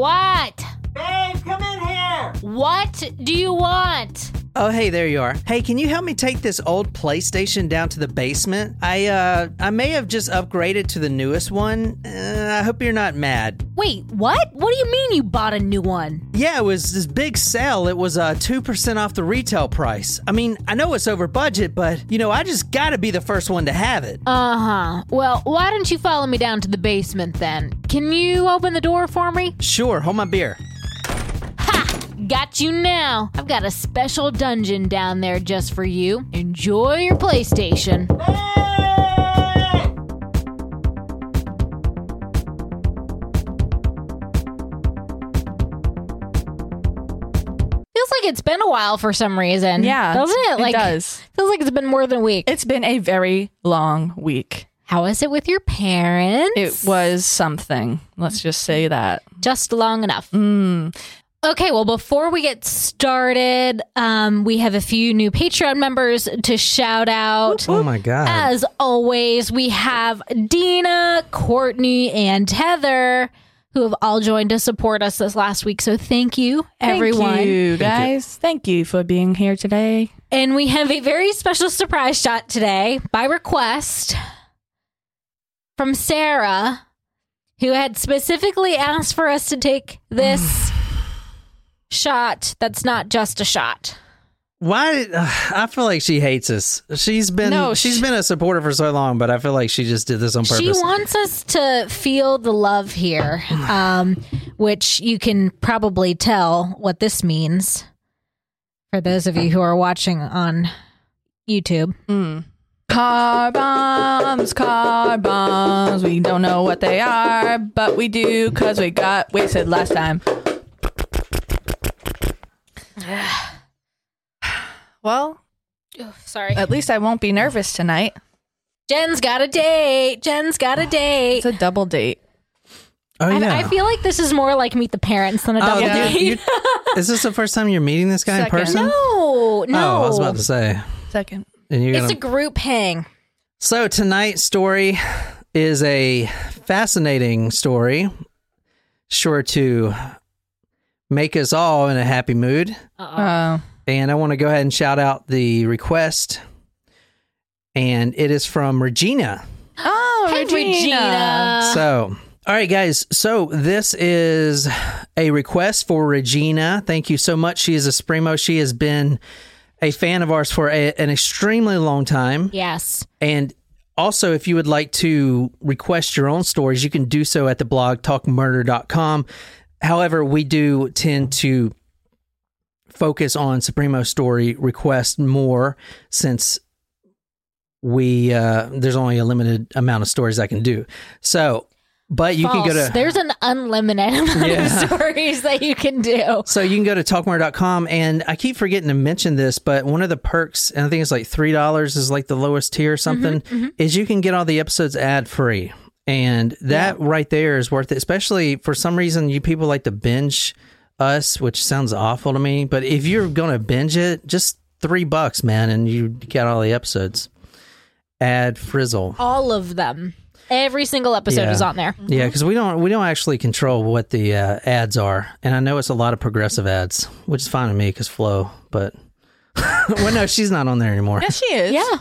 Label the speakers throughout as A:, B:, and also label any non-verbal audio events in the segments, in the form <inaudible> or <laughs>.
A: What?
B: Babe, come in here.
A: What do you want?
C: Oh, hey, there you are. Hey, can you help me take this old PlayStation down to the basement? I uh I may have just upgraded to the newest one. Uh, I hope you're not mad.
A: Wait, what? What do you mean you bought a new one?
C: Yeah, it was this big sale. It was uh 2% off the retail price. I mean, I know it's over budget, but you know, I just got to be the first one to have it.
A: Uh huh. Well, why don't you follow me down to the basement then? Can you open the door for me?
C: Sure, hold my beer.
A: Got you now. I've got a special dungeon down there just for you. Enjoy your PlayStation. Feels like it's been a while for some reason.
D: Yeah,
A: doesn't it?
D: it does.
A: Feels like it's been more than a week.
D: It's been a very long week.
A: How is it with your parents?
D: It was something. Let's just say that.
A: just long enough.
D: Mm.
A: Okay, well, before we get started, um, we have a few new Patreon members to shout out.
C: Oh my god.
A: As always, we have Dina, Courtney, and Heather, who have all joined to support us this last week. So thank you, everyone.
D: Thank you, guys. Thank you for being here today.
A: And we have a very special surprise shot today by request from Sarah, who had specifically asked for us to take this <sighs> <sighs> <sighs> shot that's not just a shot.
C: Why uh, I feel like she hates us. She's been
D: No,
C: she's
D: sh-
C: been a supporter for so long, but I feel like she just did this on purpose.
A: She wants us to feel the love here, <sighs> um, which you can probably tell what this means for those of you who are watching on YouTube.
D: Mm. Car bombs, car bombs. We don't know what they are, but we do because we got wasted last time. <sighs> well,
A: Sorry.
D: at least I won't be nervous tonight.
A: Jen's got a date. Jen's got a <gasps> date.
D: It's a double date.
C: oh
A: I,
C: yeah.
A: I feel like this is more like meet the parents than a oh, double
C: Oh,
A: date.
C: you- <laughs> is this the first time you're meeting this guy
D: Second.
C: in person?
A: no, no.
C: Oh, I was about to say.
D: Second.
C: And you're
A: It's
C: gonna.
A: a group hang.
C: so tonight's story is a fascinating story, sure to make us all in a happy mood.
A: Uh-oh.
D: Oh.
C: And I want to go ahead and shout out the request. And it is from Regina.
D: Oh,
A: Hey, Regina.
C: So, all right, guys. So, this is a request for Regina. Thank you so much. She is a Sprimo. She has been a fan of ours for a, an extremely long time.
A: Yes.
C: And also, if you would like to request your own stories, you can do so at the blog talkmurder.com. However, we do tend to focus on Supremo story requests more since we uh there's only a limited amount of stories I can do. So, but you can go to
A: There's an unlimited <laughs> amount
C: Yeah.
A: of stories that you can do.
C: So you can go to talkmore.com and I keep forgetting to mention this, but one of the perks, and I think it's like three dollars is like the lowest tier or something, is you can get all the episodes ad free. And that right there is worth it, especially for some reason you people like to binge us, which sounds awful to me. But if you're gonna binge it, just three bucks, man, and you get all the episodes. Ad frizzle.
A: All of them. Every single episode
C: Yeah.
A: is on there.
C: Yeah, because we don't we don't actually control what the uh, ads are, and I know it's a lot of progressive ads, which is fine with me because Flo. But <laughs> well, no, she's not on there anymore.
D: yeah she is.
A: Yeah.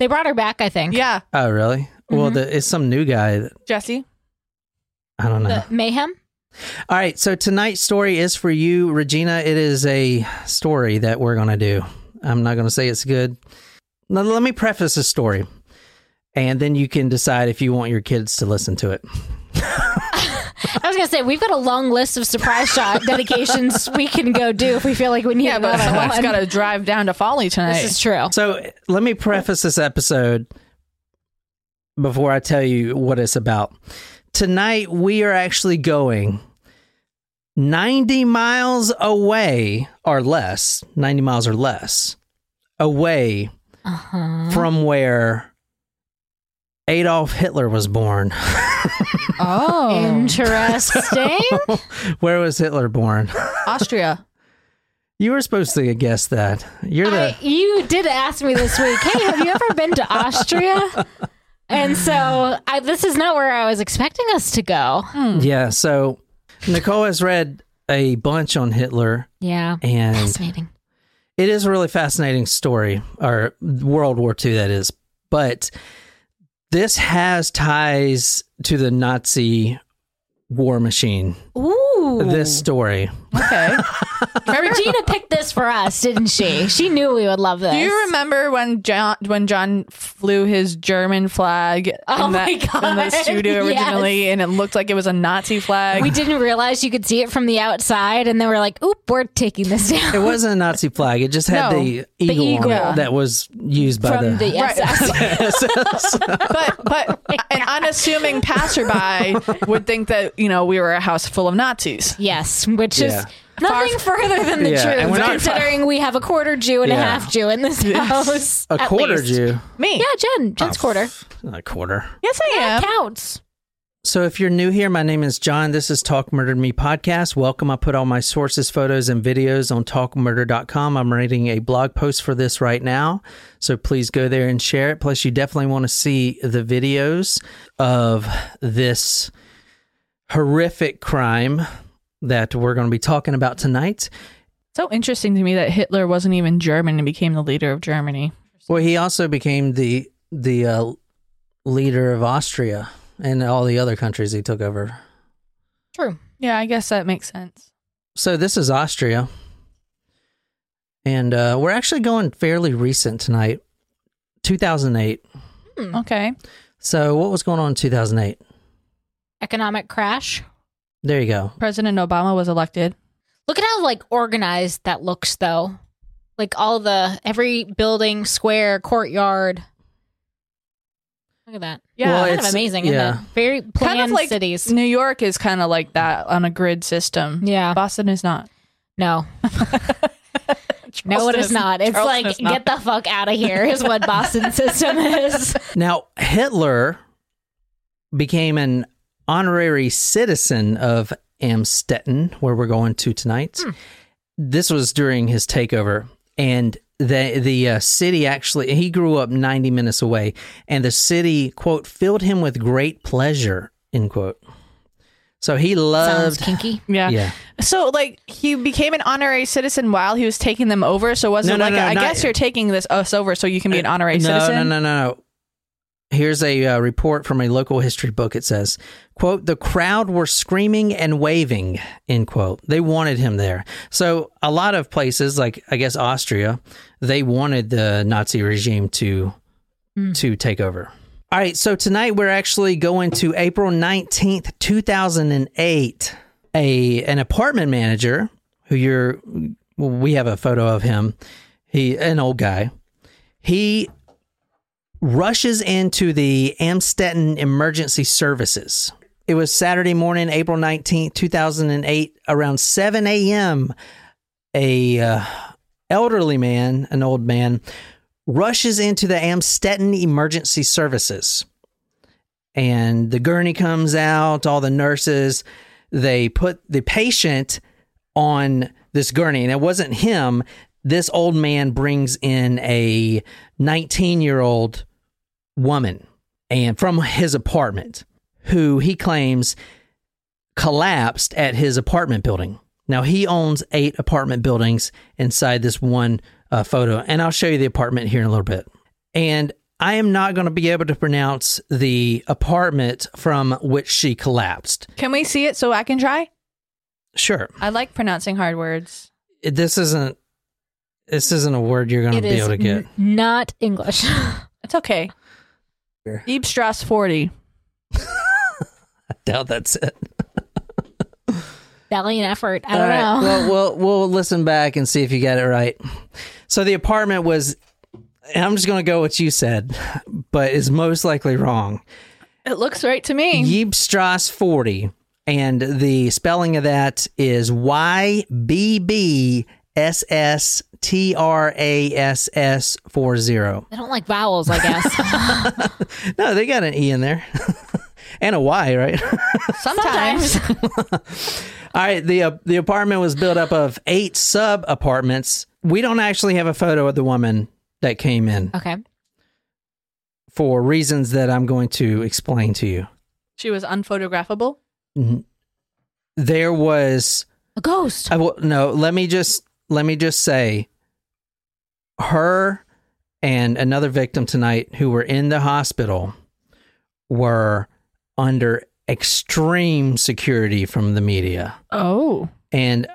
A: They brought her back, I think.
D: Yeah.
C: Oh, really? Well, mm-hmm. the, it's some new guy. That,
D: Jesse.
C: I don't know.
A: The Mayhem?
C: All right, so tonight's story is for you, Regina. It is a story that we're gonna do. I'm not gonna say it's good. Now, let me preface the story, and then you can decide if you want your kids to listen to it. <laughs>
A: I was going to say, we've got a long list of surprise shot <laughs> dedications we can go do if we feel like we need
D: Yeah, but
A: another
D: someone's
A: one.
D: got to drive down to Folly tonight.
A: This is true.
C: So let me preface this episode before I tell you what it's about. Tonight, we are actually going 90 miles away or less, 90 miles or less away
A: Uh-huh.
C: from where Adolf Hitler was born. <laughs>
D: oh.
A: Interesting. <laughs>
C: where was Hitler born?
D: Austria.
C: You were supposed to guess that. You're the.
A: I, you did ask me this week, hey, have you ever been to Austria? <laughs> And so I, this is not where I was expecting us to go. Hmm.
C: Yeah, so Nicole has read a bunch on Hitler,
A: Yeah.
C: and
A: Fascinating.
C: it is a really fascinating story, or World War II, that is. But this has ties to the Nazi war machine.
A: Ooh.
C: This story.
D: Okay. <laughs>
A: Regina picked this for us, didn't she? She knew we would love this.
D: Do you remember when John when John flew his German flag
A: Oh
D: in, that, in the
A: God,
D: studio <laughs> originally, and it looked like it was a Nazi flag?
A: We didn't realize you could see it from the outside, and then we're like, "Oop, we're taking this down."
C: It wasn't a Nazi flag. It just had
D: No,
C: the eagle,
A: eagle.
C: on it that was used by
A: from the,
C: the.
D: Right.
A: SS. <laughs>
D: but but an unassuming passerby would think that you know we were a house full of Nazis.
A: yes, which is
C: Yeah.
A: nothing further than the
C: Yeah, and
A: truth,
C: we're not-
A: considering we have a quarter Jew and a
C: Yeah.
A: half Jew in this <laughs> house.
C: a
A: at
C: quarter
A: least.
C: Jew.
D: Me?
A: Yeah, Jen. Ah, Jen's quarter.
C: Not a quarter.
D: Yes, I
A: Yeah,
D: am.
A: counts.
C: So, if you're new here, my name is John. This is Talk Murdered Me podcast. Welcome. I put all my sources, photos, and videos on talkmurder.com. I'm writing a blog post for this right now. So, please go there and share it. Plus, you definitely want to see the videos of this horrific crime that we're going to be talking about tonight.
D: So interesting to me that Hitler wasn't even German and became the leader of Germany.
C: Well, he also became the the uh, leader of Austria and all the other countries he took over.
A: True.
D: Yeah, I guess that makes sense.
C: So this is Austria, and uh, we're actually going fairly recent tonight, 2008.
D: Okay.
C: So what was going on in 2008?
A: Economic crash.
C: There you go.
D: President Obama was elected.
A: Look at how like organized that looks, though. Like all the every building, square, courtyard. Look at that.
D: Yeah.
C: Well,
A: kind of
C: it's-
A: amazing,
C: yeah.
A: isn't? Very planned
D: kind of like
A: cities.
D: New York is kind of like that on a grid system.
A: Yeah.
D: Boston is not.
A: No, <laughs> no, it is not. It's
D: Charleston
A: like
D: not.
A: get the fuck out of here. Is what Boston <laughs> system is.
C: Now Hitler became an honorary citizen of Amstetten, where we're going to tonight. This was during his takeover, and the the uh, city actually he grew up 90 minutes away, and the city quote filled him with great pleasure end quote. So he
A: Sounds
C: loved.
A: kinky. <laughs>
D: Yeah.
C: Yeah.
D: So like he became an honorary citizen while he was taking them over. So was
C: No, no,
D: like
C: no,
D: a, I
C: not-
D: guess you're taking this us over so you can be an honorary
C: no,
D: citizen?
C: No, no, no, no. Here's a uh, report from a local history book. It says, "quote The crowd were screaming and waving." End quote. They wanted him there. So a lot of places, like I guess Austria, they wanted the Nazi regime to to take over. All right. So tonight we're actually going to April nineteenth, two thousand and eight. A an apartment manager who you're. We have a photo of him. He an old guy. He rushes into the Amstetten Emergency Services. It was Saturday morning, April 19th, 2008, around 7 a.m. A uh, elderly man, an old man, rushes into the Amstetten Emergency Services. And the gurney comes out, all the nurses, they put the patient on this gurney, and it wasn't him. This old man brings in a 19 year old woman and from his apartment who he claims collapsed at his apartment building. Now he owns eight apartment buildings inside this one uh, photo, and I'll show you the apartment here in a little bit. And I am not going to be able to pronounce the apartment from which she collapsed.
D: Can we see it so I can try?
C: Sure,
D: I like pronouncing hard words.
C: this isn't this isn't a word you're going to be able to get.
A: n- not English. <laughs>
D: It's okay.
C: Here.
D: Eebstrasse 40. <laughs>
C: I doubt that's it.
A: Valiant effort. I don't
C: All right,
A: know.
C: Well, we'll we'll listen back and see if you got it right. So the apartment was, and I'm just going to go what you said, but is most likely wrong.
D: It looks right to me.
C: Yibstrasse 40, and the spelling of that is Y B B S S T R A S S 40.
A: I don't like vowels. I guess <laughs> <laughs>
C: No, they got an E in there. <laughs> and a Y, right?
D: Sometimes.
C: All right, the uh, the apartment was built up of eight sub apartments. We don't actually have a photo of the woman that came in
A: okay.
C: for reasons that I'm going to explain to you.
D: she was unphotographable.
C: Mhm. there was
A: A ghost.
C: I will no, let me just let me just say her and another victim tonight who were in the hospital were under extreme security from the media.
D: Oh.
C: And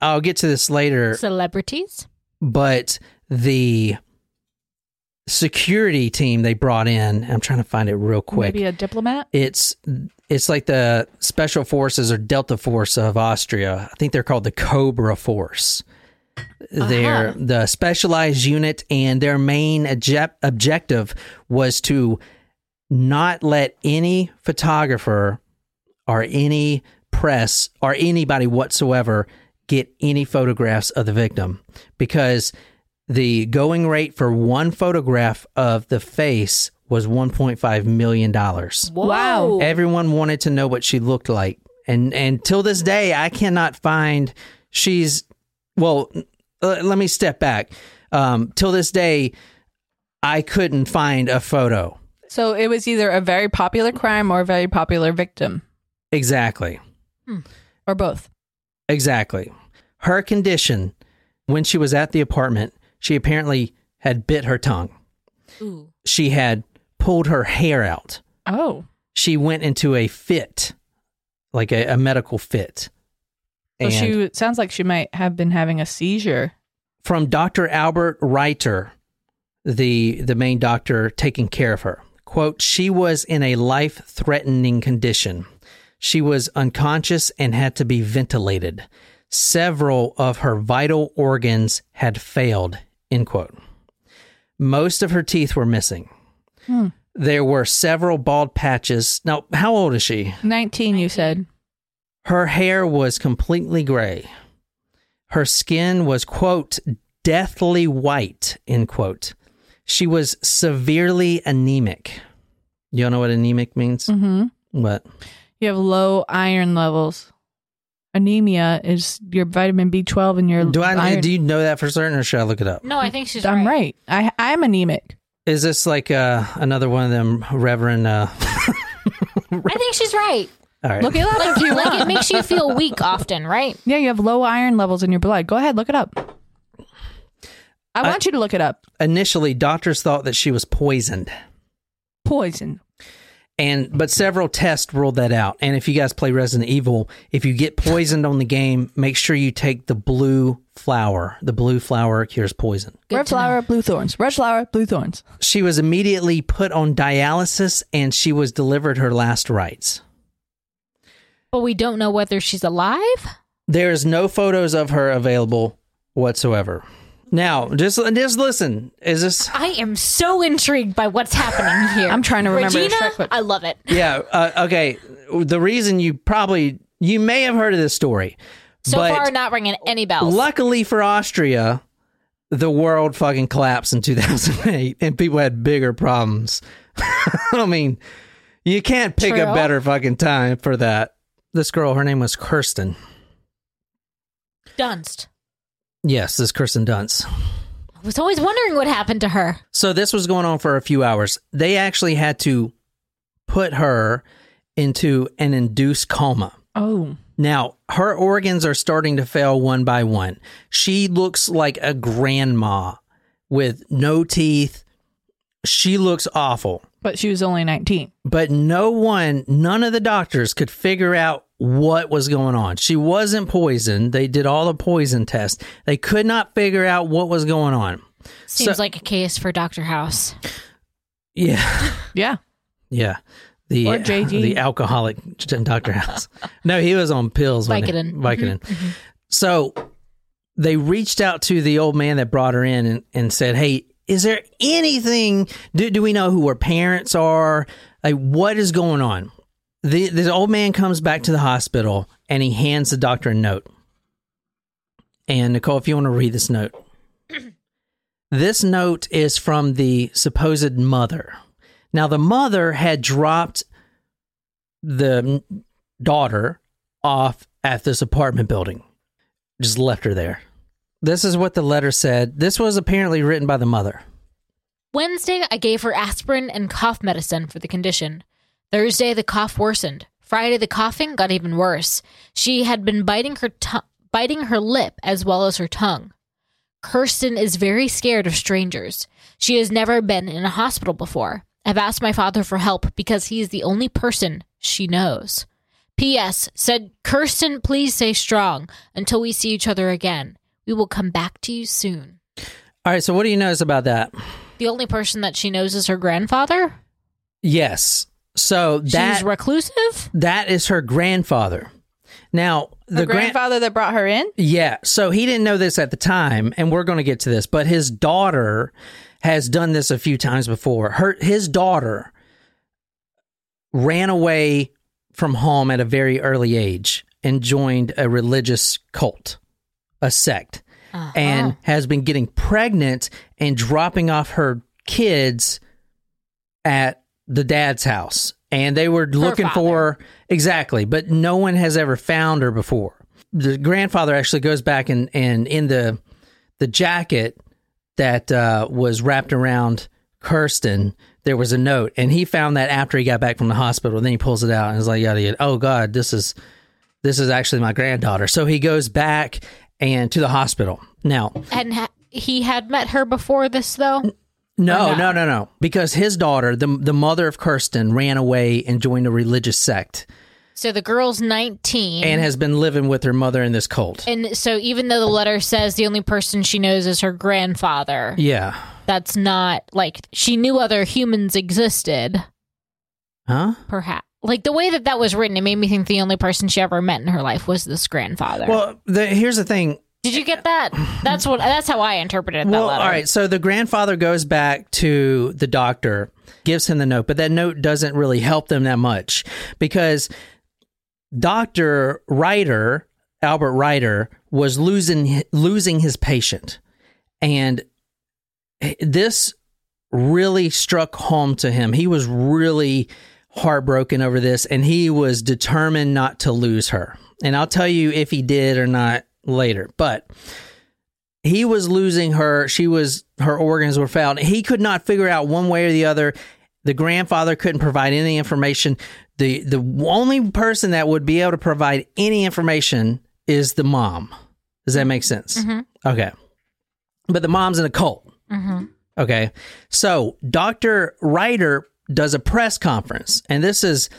C: I'll get to this later,
A: Celebrities.
C: but the security team they brought in, I'm trying to find it real quick.
D: Maybe a diplomat?
C: It's it's like the special forces or Delta Force of Austria. I think they're called the Cobra Force. Uh-huh. They're the specialized unit, and their main object- objective was to not let any photographer or any press or anybody whatsoever get any photographs of the victim because the going rate for one photograph of the face was 1.5 million dollars.
D: Wow.
C: Everyone wanted to know what she looked like. And and till this day I cannot find she's well uh, let me step back. Um till this day I couldn't find a photo.
D: So it was either a very popular crime or a very popular victim,
C: Exactly.
D: or both.
C: Exactly. Her condition when she was at the apartment, she apparently had bit her tongue.
A: Ooh.
C: She had pulled her hair out.
D: Oh.
C: She went into a fit, like a, a medical fit.
D: So
C: And
D: she it sounds like she might have been having a seizure.
C: from Dr. Albert Reiter, the the main doctor taking care of her. Quote, she was in a life-threatening condition. She was unconscious and had to be ventilated. Several of her vital organs had failed. End quote. Most of her teeth were missing. Hmm. There were several bald patches. Now, how old is she?
D: 19, you said.
C: Her hair was completely gray. Her skin was, quote, deathly white, end quote. She was severely anemic. You all know what anemic means?
D: Mm-hmm.
C: What?
D: You have low iron levels. Anemia is your vitamin B12 and your
C: Do I
D: iron.
C: do you know that for certain or should I look it up?
A: No, I think she's
D: I'm
A: right.
D: right. I I'm anemic.
C: Is this like uh, another one of them Reverend uh <laughs>
A: I think she's right.
C: All right.
D: Look it up
A: Like,
D: if you
A: like it makes you feel <laughs> weak often, right?
D: Yeah, you have low iron levels in your blood. Go ahead, look it up. I
C: I-
D: want you to look it up.
C: Initially doctors thought that she was poisoned.
D: Poison.
C: And but several tests ruled that out. And if you guys play Resident Evil, if you get poisoned on the game, make sure you take the blue flower. The blue flower cures poison.
A: Good
D: Red
A: to know.
D: flower, blue thorns. Red flower, blue thorns.
C: She was immediately put on dialysis and she was delivered her last rites.
A: But we don't know whether she's alive.
C: There is no photos of her available whatsoever. Now, just just listen. Is this
A: I am so intrigued by what's happening <laughs> here.
D: I'm trying to remember
A: Regina,
D: Shrek clip.
A: I love it.
C: yeah, uh, okay. The reason you probably you may have heard of this story.
A: So
C: but
A: far, not ringing any bells.
C: Luckily for Austria, the world fucking collapsed in <laughs> 2008 and people had bigger problems. <laughs> I mean, you can't pick a better fucking time for that. This girl, her name was Kirsten.
A: Dunst.
C: Yes, this Kirsten Dunst.
A: I was always wondering what happened to her.
C: So this was going on for a few hours. They actually had to put her into an induced coma.
D: Oh.
C: Now, her organs are starting to fail one by one. She looks like a grandma with no teeth. She looks awful.
D: But she was only 19.
C: But no one, none of the doctors could figure out what was going on. She wasn't poisoned. They did all the poison tests. They could not figure out what was going on.
A: Seems
C: So-
A: like a case for Doctor House.
C: Yeah. <laughs>
D: Yeah.
C: Yeah. The
D: Or JG.
C: the alcoholic <laughs> Dr. House. No, he was on pills. wasn't he?
A: Vicodin.
C: Vicodin. Mm-hmm. Mm-hmm. So they reached out to the old man that brought her in and, and said, Hey, is there anything do, do we know who her parents are? Like what is going on? The the old man comes back to the hospital and he hands the doctor a note. And Nicole, if you want to read this note. <clears throat> This note is from the supposed mother. Now, the mother had dropped the daughter off at this apartment building, just left her there. This is what the letter said. This was apparently written by the mother.
A: Wednesday, I gave her aspirin and cough medicine for the condition. Thursday, the cough worsened. Friday, the coughing got even worse. She had been biting her tu- biting her lip as well as her tongue. Kirsten is very scared of strangers. She has never been in a hospital before. I've asked my father for help because he is the only person she knows. P.S. said, Kirsten, please stay strong until we see each other again. We will come back to you soon.
C: All right. So what do you notice about that?
A: The only person that she knows is her grandfather.
C: Yes. So that
A: She's reclusive.
C: that is her grandfather. Now
D: The
C: the gran-
D: grandfather that brought her in?
C: Yeah. So he didn't know this at the time, and we're going to get to this, but his daughter has done this a few times before. Her his daughter ran away from home at a very early age and joined a religious cult, a sect,
A: Uh-huh.
C: and has been getting pregnant and dropping off her kids at the dad's house. And they were looking
A: father.
C: for exactly, but no one has ever found her before. The grandfather actually goes back and, and in the the jacket that uh, was wrapped around Kirsten, there was a note, and he found that after he got back from the hospital. Then he pulls it out and is like, "Yada yada." Oh God, this is this is actually my granddaughter. So he goes back and to the hospital. Now,
A: And ha- he had met her before this, though.
C: no, no, no, no, because his daughter, the the mother of Kirsten, ran away and joined a religious sect
A: So the girl's 19.
C: and has been living with her mother in this cult.
A: And so even though the letter says the only person she knows is her grandfather,
C: Yeah,
A: that's not like she knew other humans existed,
C: huh?
A: perhaps. Like the way that that was written, it made me think the only person she ever met in her life was this grandfather.
C: Well, the, here's the thing.
A: Did you get that? That's what that's how I interpreted that
C: Well,
A: letter.
C: all right. So the grandfather goes back to the doctor, gives him the note, but that note doesn't really help them that much because Doctor Reiter, Albert Reiter, was losing losing his patient, and this really struck home to him. He was really heartbroken over this, and he was determined not to lose her. And I'll tell you if he did or not later, but he was losing her. She was her organs were found. He could not figure out one way or the other. The grandfather couldn't provide any information. the The only person that would be able to provide any information is the mom. Does that make sense? Mm-hmm. Okay, but the mom's in a cult. Mm-hmm. Okay, so Doctor Reiter does a press conference, and this is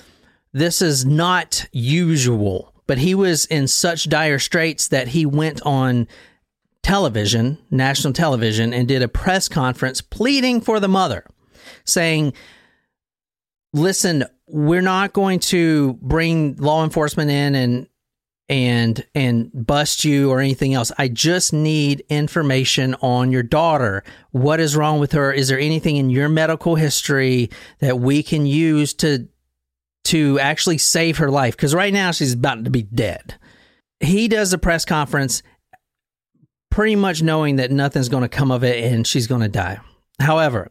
C: this is not usual. But he was in such dire straits that he went on television, national television, and did a press conference pleading for the mother, saying, Listen, we're not going to bring law enforcement in and and and bust you or anything else. I just need information on your daughter. What is wrong with her? Is there anything in your medical history that we can use to to actually save her life? Because right now she's about to be dead. He does a press conference pretty much knowing that nothing's going to come of it and she's going to die. However,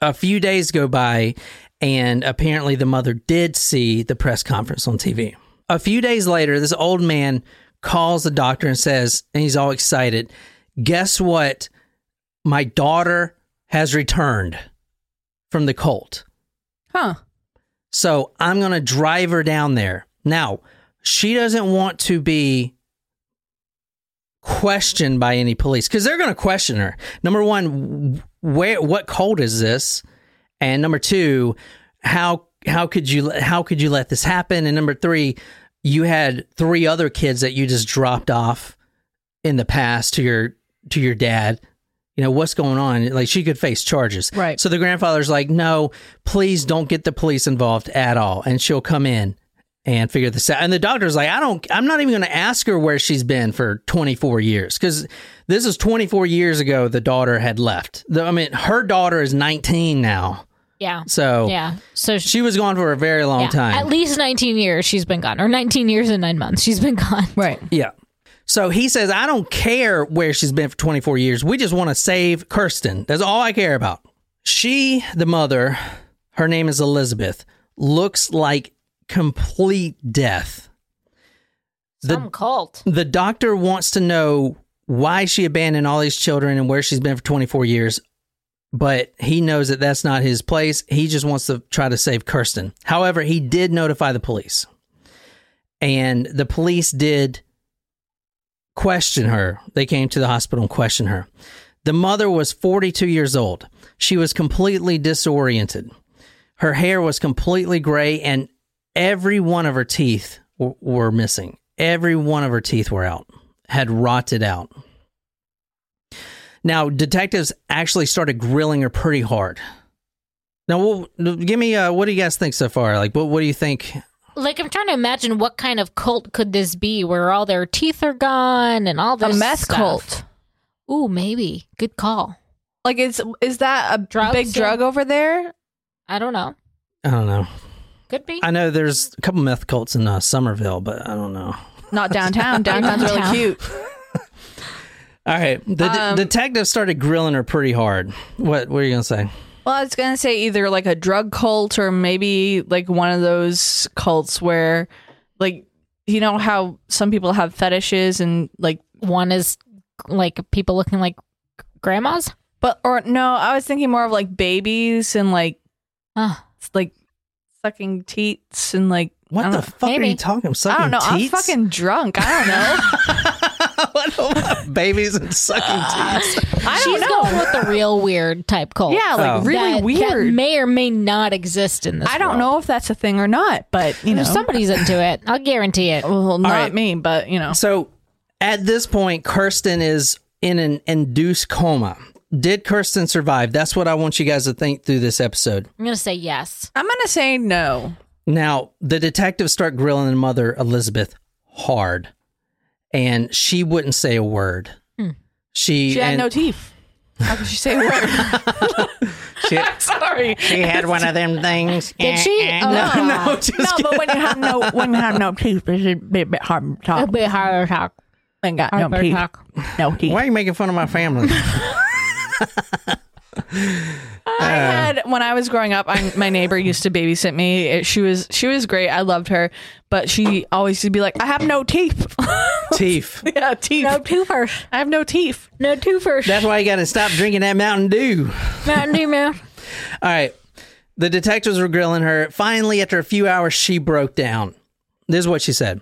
C: a few days go by and apparently the mother did see the press conference on TV. A few days later, this old man calls the doctor and says, and he's all excited, guess what? My daughter has returned from the cult.
D: Huh.
C: So I'm going to drive her down there. Now, she doesn't want to be questioned by any police because they're going to question her. Number one, where what cult is this? And number two, how how could you how could you let this happen? And number three, you had three other kids that you just dropped off in the past to your to your dad. You know what's going on? Like she could face charges,
D: Right.
C: So the grandfather's like, "No, please don't get the police involved at all." And she'll come in and figure this out. And the doctor's like, I don't, I'm not even going to ask her where she's been for 24 years because this is 24 years ago the daughter had left. The, I mean, her daughter is 19 now.
A: Yeah.
C: So
A: Yeah. So
C: she was gone for a very long
A: yeah,
C: time.
A: At least 19 years she's been gone, or 19 years and nine months she's been gone. <laughs>
D: Right.
C: yeah. So he says, I don't care where she's been for 24 years. We just want to save Kirsten. That's all I care about. She, the mother, her name is Elizabeth, looks like complete death.
A: Some cult.
C: the doctor wants to know why she abandoned all these children and where she's been for 24 years but he knows that that's not his place. He just wants to try to save Kirsten. However, he did notify the police, and the police did question her. They came to the hospital and questioned her. The mother was 42 years old. She was completely disoriented. Her hair was completely gray, and every one of her teeth w- were missing. Every one of her teeth were out, had rotted out. Now, detectives actually started grilling her pretty hard. Now, well, give me uh, what do you guys think so far? Like, what what do you think?
A: Like I'm trying to imagine what kind of cult could this be where all their teeth are gone and all this
D: A
A: this
D: meth
A: stuff.
D: cult.
A: Ooh, maybe. Good call.
D: Like is is that a
A: Drugs,
D: big
A: yeah.
D: drug over there?
A: I don't know.
C: I don't know.
A: Could be.
C: I know there's a couple meth cults in uh, Summerville, but I don't know.
D: Not downtown. <laughs> Downtown's really cute.
C: All right, the de-
D: Um,
C: detective started grilling her pretty hard. What What are you gonna say?
D: Well, I was gonna say either like a drug cult or maybe like one of those cults where, like, you know how some people have fetishes and like,
A: One is like people looking like grandmas.
D: but or no, I was thinking more of like babies and like
A: Oh,
D: like sucking teats and like
C: What the
D: don't-
C: fuck are you talking? About?
D: I
C: Sucking
D: don't know.
C: teats?
D: I'm fucking drunk. I don't know. <laughs>
C: what about babies and sucking <sighs> teats?
D: I don't know.
A: going with the real weird type cult.
D: Yeah, like
C: Oh.
D: really
A: that,
D: weird.
A: That may or may not exist in this.
D: I don't
A: world.
D: know if that's a thing or not, but you know,
A: Somebody's into it. I'll guarantee it.
D: well, not
C: right.
D: me, but you know,
C: So at this point, Kirsten is in an induced coma. Did Kirsten survive? That's what I want you guys to think through this episode.
A: I'm gonna say yes.
D: I'm gonna say no.
C: Now, the detectives start grilling the mother, Elizabeth, hard, and she wouldn't say a word. Hmm. She,
D: She had
C: and
D: no teeth. How could she say a word? <laughs>
C: she, <laughs>
D: Sorry.
C: she had one of them things.
A: Did she? Eh, eh, oh,
C: No, <laughs> no, just
D: No, but when you have no when you have no teeth, it's a bit, bit hard to talk.
A: a
D: talk.
A: bit harder to talk.
D: Ain't got no teeth.
A: talk.
D: No teeth.
C: Why are you making fun of my family?
D: I uh. had when I was growing up. I, my neighbor used to babysit me. It- she was she was great. I loved her, but she always would be like, "I have no teeth." <laughs>
C: Teeth.
D: yeah, teeth.
A: No toofers.
D: I have no teeth.
A: No toofers.
C: That's why you got to stop drinking that Mountain Dew.
A: Mountain Dew man. <laughs>
C: All right. The detectives were grilling her. Finally, after a few hours, she broke down. This is what she said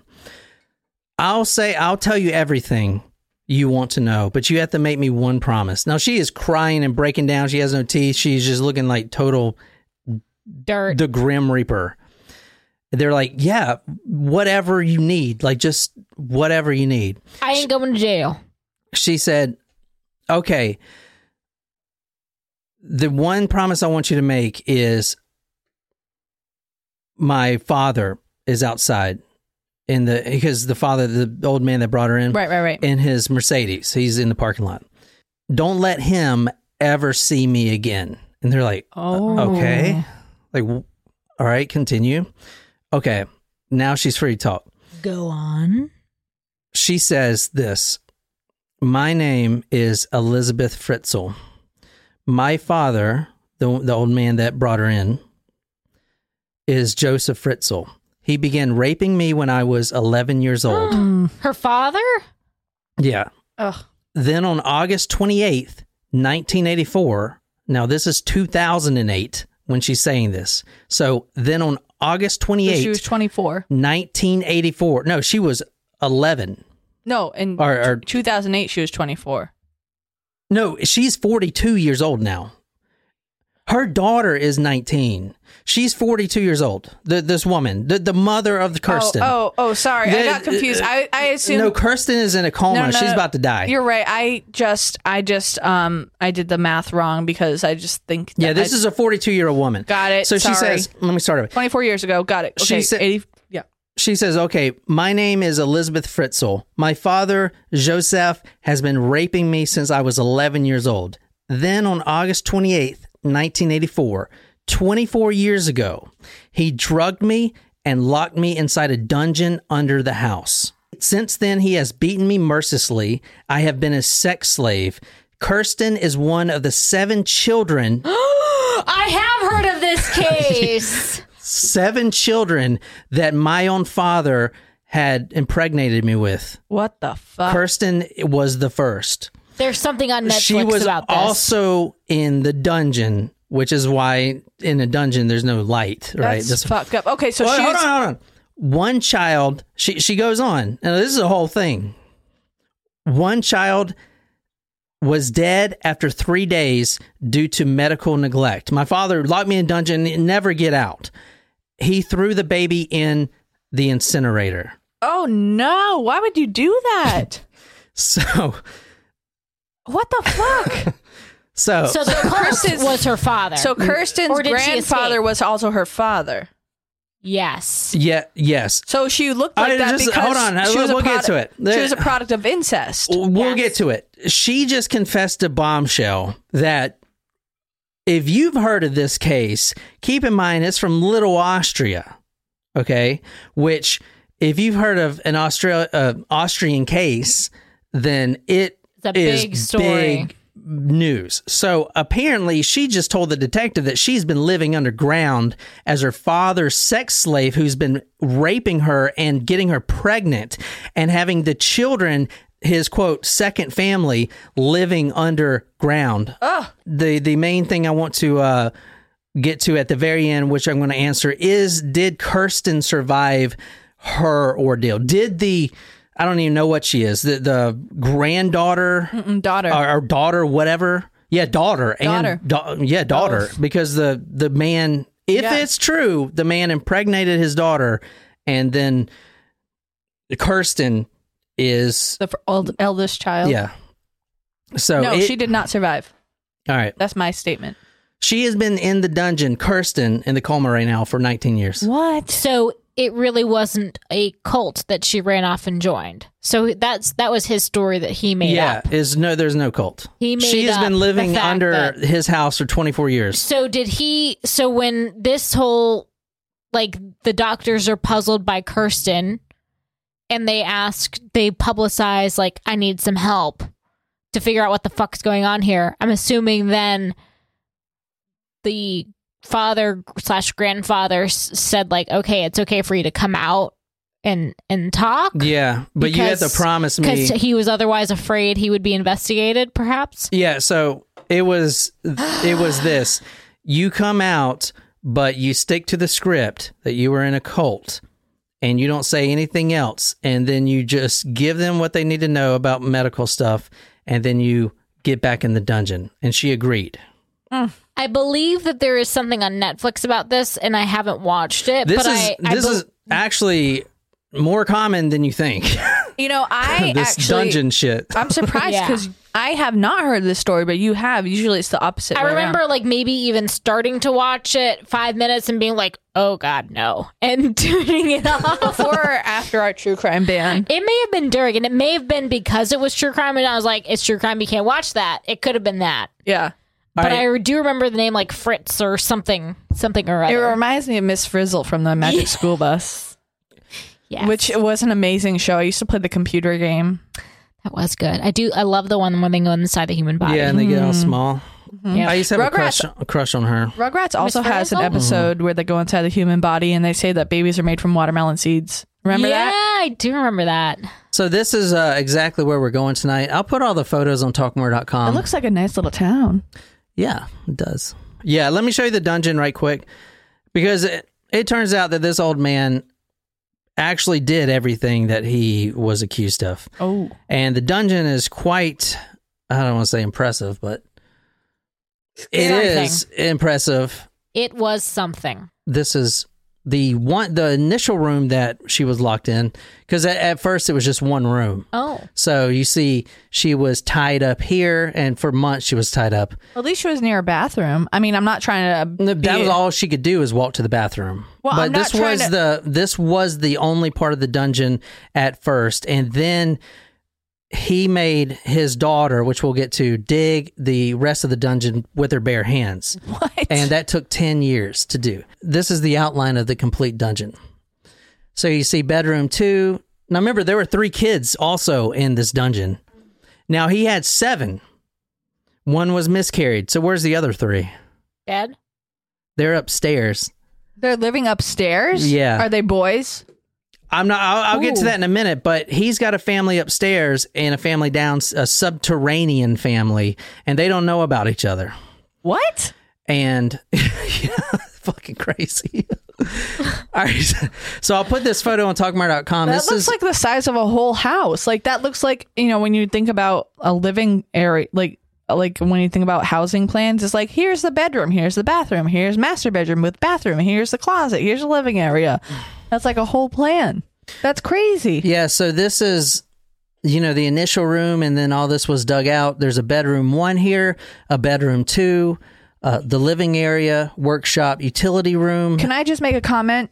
C: I'll say, I'll tell you everything you want to know, but you have to make me one promise. Now, she is crying and breaking down. She has no teeth. She's just looking like total
A: Dirt.
C: the Grim Reaper. They're like, yeah, whatever you need, like just whatever you need.
A: I ain't going to jail.
C: she said, "Okay, the one promise I want you to make is my father is outside in the because the father, the old man that brought her in,
D: Right, right, right.
C: in his Mercedes. He's in the parking lot. Don't let him ever see me again." And they're like, uh,
D: Oh,
C: "Okay, like, all right, continue." Okay, now she's free to talk
A: Go on.
C: she says this My name is Elizabeth Fritzl. My father, the, the old man that brought her in, is Josef Fritzl. He began raping me when I was 11 years <gasps> old.
A: Her father?
C: yeah.
D: Ugh.
C: Then on August 28th, 1984, now this is 2008 when she's saying this. So then on August
D: So
C: 28th,
D: she was 24.
C: 1984, no, she was 11.
D: No, in
C: Or, or
D: 2008, she was 24.
C: No, she's 42 years old now. Her daughter is 19. She's 42 years old. The, this woman, the, the mother of the Kirsten.
D: Oh, oh, oh, sorry. I got confused. I, I assumed.
C: no, Kirsten is in a coma.
D: No, no,
C: she's about to die.
D: You're right. I just, I just, um, I did the math wrong because I just think.
C: yeah, this
D: I-
C: is a 42 year old woman.
D: Got it.
C: So she says, let me start over.
D: 24 years ago. Got it.
C: She said-
D: 80. Yeah.
C: She says, okay, my name is Elizabeth Fritzl. My father, Joseph, has been raping me since I was 11 years old. Then on August 28th, 1984, 24 years ago, he drugged me and locked me inside a dungeon under the house. Since then, he has beaten me mercilessly. I have been a sex slave. Kirsten is one of the seven children <gasps>
A: I have heard of this <laughs> case.
C: seven children that my own father had impregnated me with.
D: What the fuck?
C: Kirsten was the first.
A: There's something on Netflix
C: she was
A: about this.
C: also in the dungeon, which is why in a dungeon there's no light, right?
D: That's
C: Just
D: fucked up. Okay, so
C: Well,
D: she's
C: hold on, hold on. One child, she she goes on. Now this is a whole thing. One child was dead after three days due to medical neglect. My father locked me in a dungeon, and never get out. He threw the baby in the incinerator.
D: Oh no! Why would you do that? <laughs>
C: So
D: what the fuck? <laughs>
C: so,
A: so the <laughs> cult was her father.
D: so Kirsten's
A: Or did she
D: grandfather was also her father.
A: yes.
C: yeah, yes.
D: So she looked like
C: I
D: that
C: just-
D: because
C: hold on,
D: she was
C: we'll
D: a
C: get
D: product,
C: to it.
D: She was a product of incest.
C: We'll
A: Yes.
C: get to it. She just confessed to Bombshell that if you've heard of this case, keep in mind it's from Little Austria, okay? Which, if you've heard of an Austria, uh, Austrian case, then it Is
A: big story.
C: big news. So apparently, she just told the detective that she's been living underground as her father's sex slave, who's been raping her and getting her pregnant, and having the children, his quote second family, living underground. Oh. The the main thing I want to. Uh, Get to at the very end, which I'm going to answer is: Did Kirsten survive her ordeal? Did the I don't even know what she is. The the granddaughter
D: Mm, daughter.
C: or, or daughter, whatever. Yeah, daughter
D: Daughter.
C: and da- yeah, daughter. Because the the man, if
D: Yeah.
C: it's true, the man impregnated his daughter, and then Kirsten is
D: the old, eldest child.
C: yeah. So
D: No,
C: it-
D: she did not survive.
C: All right,
D: That's my statement.
C: she has been in the dungeon, Kirsten, in the coma right now for 19 years.
D: What?
A: So it really wasn't a cult that she ran off and joined. So that's that was his story that he made up.
C: yeah,
A: up.
C: is no, there's no cult.
A: He made
C: she has been living under
A: that-
C: his house for 24 years.
A: So did he? So when this whole like the doctors are puzzled by Kirsten, and they ask, they publicize like, "I need some help to figure out what the fuck's going on here." I'm assuming then the father slash grandfather said like, "Okay, it's okay for you to come out and and talk."
C: Yeah, but you had to promise me.
A: Because he was otherwise afraid he would be investigated, perhaps.
C: Yeah, so it was it was <gasps> this. You come out, but you stick to the script that you were in a cult and you don't say anything else and then you just give them what they need to know about medical stuff and then you get back in the dungeon and she agreed. Mm.
A: I believe that there is something on Netflix about this, and I haven't watched it.
C: This
A: but
C: is
A: I, I
C: this
A: bel-
C: is actually more common than you think. <laughs>
D: You know, <laughs> I
C: this
D: actually.
C: dungeon shit.
D: I'm surprised
A: Yeah.
D: because I have not heard this story, but you have. Usually it's the opposite.
A: I
D: way
A: remember
D: around.
A: like maybe even starting to watch it five minutes and being like, "Oh God, no," <laughs> and turning it off.
D: before or after our true crime ban.
A: It may have been during, and it may have been because it was true crime, and I was like, "It's true crime, you can't watch that." It could have been that,
D: Yeah.
A: But
C: I-
A: I do remember the name like Fritz or something, something or other.
D: It reminds me of Miss Frizzle from the Magic <laughs> School Bus,
A: Yes.
D: which was an amazing show. I used to play the computer game.
A: that was good. I do. I love the one where they go inside the human body.
C: Yeah, and they get all mm-hmm. small.
A: Yeah.
C: I used to have a crush, a crush on her.
D: Rugrats also has an
A: Frizzle?
D: episode where they go inside the human body and they say that babies are made from watermelon seeds. Remember
A: yeah,
D: that?
A: Yeah, I do remember that.
C: So this is uh, exactly where we're going tonight. I'll put all the photos on talkmore.com.
D: It looks like a nice little town.
C: Yeah, it does. Yeah, let me show you the dungeon right quick because it, it turns out that this old man actually did everything that he was accused of.
D: Oh.
C: And the dungeon is quite, I don't want to say impressive, but it
A: Something.
C: is impressive.
A: It was something.
C: This is the one, the initial room that she was locked in because at, at first it was just one room.
A: Oh,
C: So you see, she was tied up here, and for months she was tied up.
D: At least she was near a bathroom. I mean, I'm not trying to.
C: That was all she could do is walk to the bathroom.
D: Well,
C: but this was
D: to-
C: the this was the only part of the dungeon at first, and then he made his daughter, which we'll get to, dig the rest of the dungeon with her bare hands, <laughs>
D: What?
C: and that took ten years to do. This is the outline of the complete dungeon. So you see bedroom two. Now remember, there were three kids also in this dungeon. Now he had seven. One was miscarried. So where's the other three?
A: dead.
C: They're upstairs.
D: They're living upstairs?
C: Yeah.
D: Are they boys?
C: I'm not. I'll, I'll get to that in a minute. But he's got a family upstairs and a family down, a subterranean family, and they don't know about each other.
D: What?
C: And <laughs> yeah, fucking crazy. <laughs> All right, so I'll put this photo on talkmore.com.
D: That
C: This
D: looks
C: is
D: like the size of a whole house. Like that looks like you know when you think about a living area, like like when you think about housing plans, it's like here's the bedroom, here's the bathroom, here's master bedroom with bathroom, here's the closet, here's the living area. That's like a whole plan. That's crazy.
C: yeah. So this is. You know, the initial room, and then all this was dug out. There's a bedroom one here, a bedroom two, uh, the living area, workshop, utility room.
D: Can I just make a comment?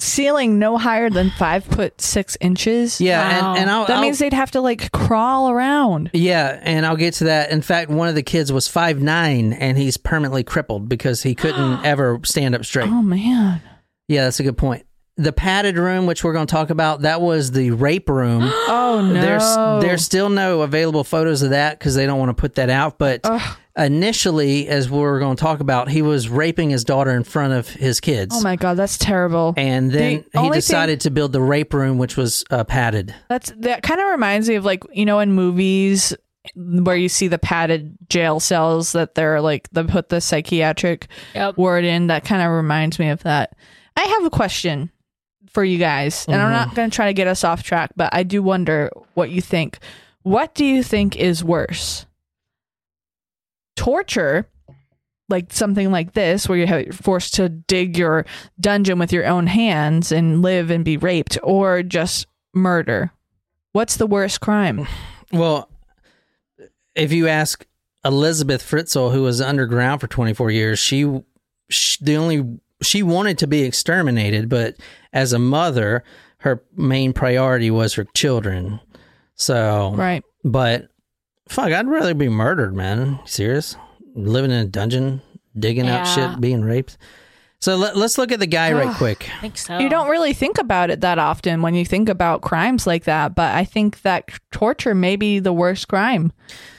D: Ceiling no higher than five foot six inches.
C: yeah,
A: Wow.
C: and, and I'll,
D: That
C: I'll-
D: means they'd have to like crawl around.
C: Yeah, and I'll get to that. In fact, one of the kids was five nine, and he's permanently crippled because he couldn't <gasps> ever stand up straight.
D: Oh man.
C: Yeah, that's a good point. The padded room, which we're going to talk about, that was the rape room. <gasps>
D: Oh no.
C: There's there's still no available photos of that because they don't want to put that out. But
D: Ugh.
C: initially, as we're going to talk about, he was raping his daughter in front of his kids.
D: Oh my god, that's terrible.
C: and then
D: The
C: he
D: only
C: decided to build the rape room, which was uh, padded.
D: That's that kind of reminds me of like you know in movies where you see the padded jail cells that they're like they put the psychiatric
A: Yep.
D: word in. That kind of reminds me of that. I have a question for you guys, and I'm not mm-hmm. going to try to get us off track, but I do wonder what you think. What do you think is worse? Torture, like something like this, where you're forced to dig your dungeon with your own hands and live and be raped, or just murder? What's the worst crime?
C: Well, if you ask Elizabeth Fritzl, who was underground for 24 years, she, she the only she wanted to be exterminated, but as a mother, her main priority was her children. So,
D: Right.
C: but fuck, I'd rather be murdered, man. Serious? Living in a dungeon, digging out shit, being raped. So let, let's look at the guy right <sighs> quick.
A: I think so.
D: You don't really think about it that often when you think about crimes like that, but I think that torture may be the worst crime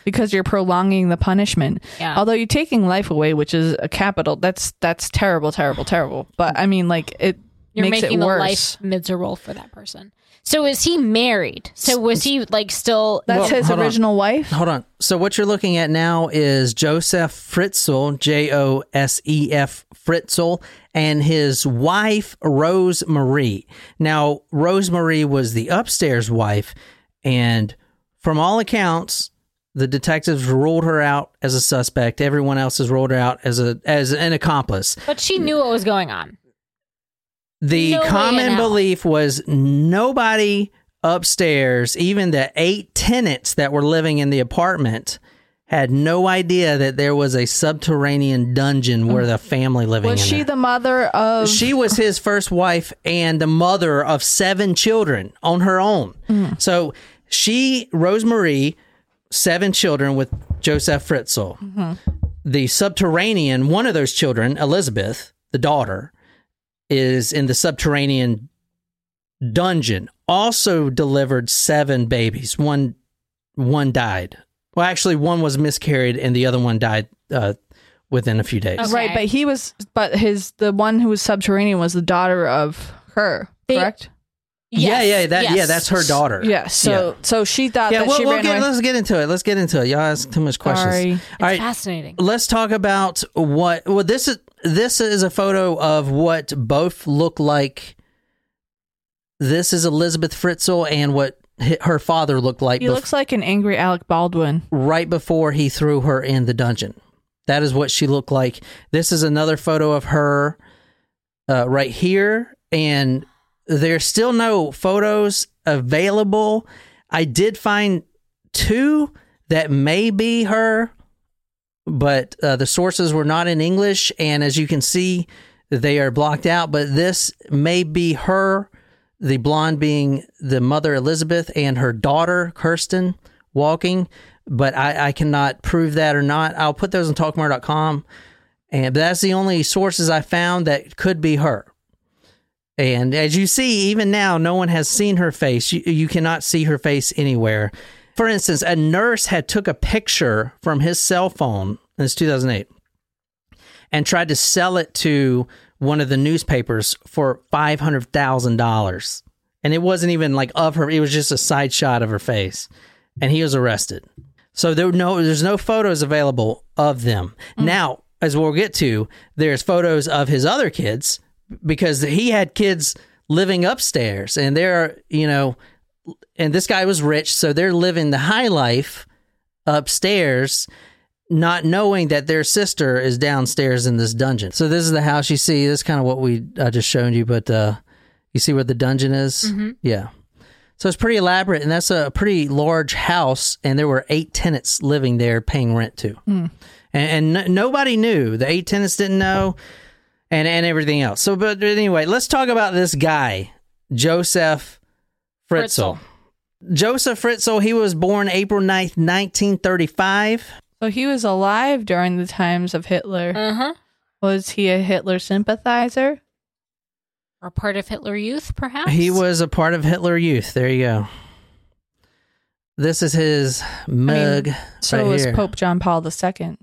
D: because you're prolonging the punishment.
A: Yeah.
D: Although you're taking life away, which is a capital, that's that's terrible, terrible, terrible. But I mean, like it
A: You're
D: makes
A: making
D: it
A: the
D: worse.
A: life miserable for that person. So is he married? So was he like still?
D: That's
C: Well,
D: his
C: hold on.
D: original wife.
C: Hold on. So what you're looking at now is Josef Fritzl, J O S E F Fritzl, and his wife Rose Marie. Now, Rose Marie was the upstairs wife, and from all accounts, the detectives ruled her out as a suspect. Everyone else has ruled her out as a as an accomplice.
A: but she knew what was going on.
C: The
A: No
C: common belief was nobody upstairs, even the eight tenants that were living in the apartment, had no idea that there was a subterranean dungeon where the family living
D: Was she
C: there.
D: the mother of?
C: She was his first wife and the mother of seven children on her own.
D: Mm.
C: So she, Rosemarie, seven children with Josef Fritzl.
D: Mm-hmm.
C: The subterranean, one of those children, Elizabeth, the daughter, is in the subterranean dungeon. Also delivered seven babies. One, one died. Well, actually, one was miscarried, and the other one died uh, within a few days.
A: Okay.
D: Right, but he was, but his the one who was subterranean was the daughter of her,
A: They-
C: Yeah,
D: correct?
A: Yes,
C: yeah, that, yeah, that's her daughter.
D: Yeah. So so she thought
C: Yeah,
D: that
C: we'll,
D: she
C: we'll
D: ran
C: get,
D: away.
C: let's get into it. Let's get into it. Y'all ask too much questions.
D: Sorry.
A: It's
C: All right,
A: fascinating.
C: let's talk about what. Well, this is this is a photo of what both look like. This is Elizabeth Fritzl and what her father looked like
D: He
C: bef-
D: looks like an angry Alec Baldwin.
C: right before he threw her in the dungeon. That is what she looked like. This is another photo of her uh, right here, and there's still no photos available. I did find two that may be her, but uh, the sources were not in English, and as you can see, they are blocked out. But this may be her, the blonde being the mother Elizabeth, and her daughter Kirsten walking. But I, I cannot prove that or not. I'll put those on talkmore.com. And that's the only sources I found that could be her. And as you see, even now, no one has seen her face. You, you cannot see her face anywhere. For instance, a nurse had took a picture from his cell phone. It's 2008, and tried to sell it to one of the newspapers for five hundred thousand dollars. and it wasn't even like of her. It was just a side shot of her face, and he was arrested. So there were no, there's no photos available of them mm. now. As we'll get to, there's photos of his other kids because he had kids living upstairs, and they're you know, and this guy was rich, so they're living the high life upstairs not knowing that their sister is downstairs in this dungeon. So this is the house you see. This is kind of what we I just showed you, but uh, you see where the dungeon is. Yeah. So it's pretty elaborate, and that's a pretty large house, and there were eight tenants living there, paying rent to, and, and n- nobody knew. The eight tenants didn't know, and and everything else. So, but anyway, let's talk about this guy, Josef Fritzl.
A: Fritzl.
C: Josef Fritzl. He was born April 9th, nineteen thirty-five.
D: So he was alive during the times of Hitler.
A: Uh huh.
D: Was he a Hitler sympathizer?
A: Or part of Hitler Youth, perhaps.
C: He was a part of Hitler Youth. There you go. This is his mug
D: So
C: right
D: was
C: here.
D: Pope John Paul II.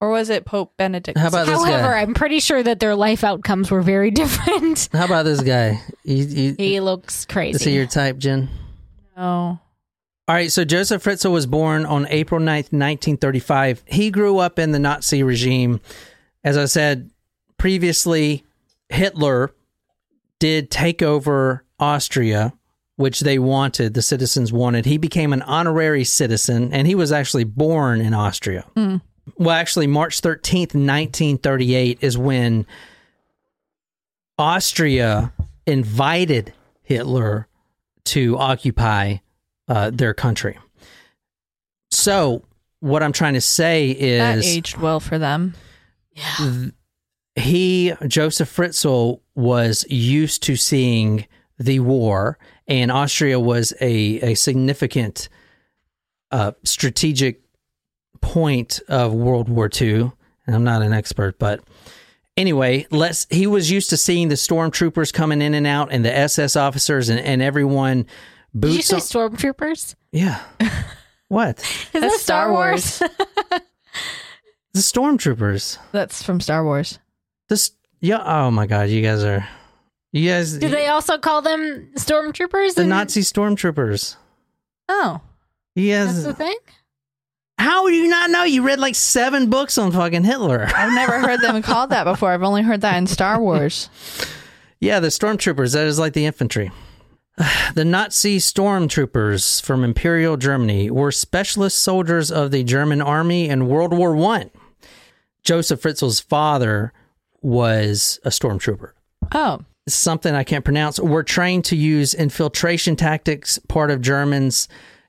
D: Or was it Pope Benedict?
C: How about this
A: However,
C: guy?
A: I'm pretty sure that their life outcomes were very <laughs> different.
C: How about this guy? You, you,
A: he looks crazy.
C: is he your type, Jen?
D: No.
C: All right, so Josef Fritzl was born on April 9th, 1935. He grew up in the Nazi regime. As I said previously, Hitler did take over Austria, which they wanted, the citizens wanted. He became an honorary citizen, and he was actually born in Austria. Hmm. Well, actually, March 13th, 1938 is when Austria invited Hitler to occupy uh, their country. So, what I'm trying to say
D: That
C: is
D: aged well for them. Yeah.
C: He, Josef Fritzl, was used to seeing the war, and Austria was a, a significant uh, strategic point of World War II. And I'm not an expert, but anyway, let's. He was used to seeing the stormtroopers coming in and out, and the SS officers, and, and everyone.
A: Did you say
C: on-
A: stormtroopers?
C: yeah. <laughs> What?
A: Is
D: That's
A: that Star Wars? <laughs>
C: The stormtroopers.
D: That's from Star Wars.
C: This. Yeah. Oh my God. You guys are. You guys.
A: Do they also call them stormtroopers?
C: the
A: in-
C: Nazi stormtroopers.
D: Oh.
C: Yes.
A: That's
C: guys.
A: the thing.
C: How do you not know? You read like seven books on fucking Hitler. <laughs>
D: I've never heard them called that before. I've only heard that in Star Wars.
C: Yeah, the stormtroopers. That is like the infantry. <sighs> The Nazi stormtroopers from Imperial Germany were specialist soldiers of the German army in World War One. Josef Fritzl's father was a stormtrooper.
D: Oh.
C: Something I can't pronounce. Were trained to use infiltration tactics, part of Germans'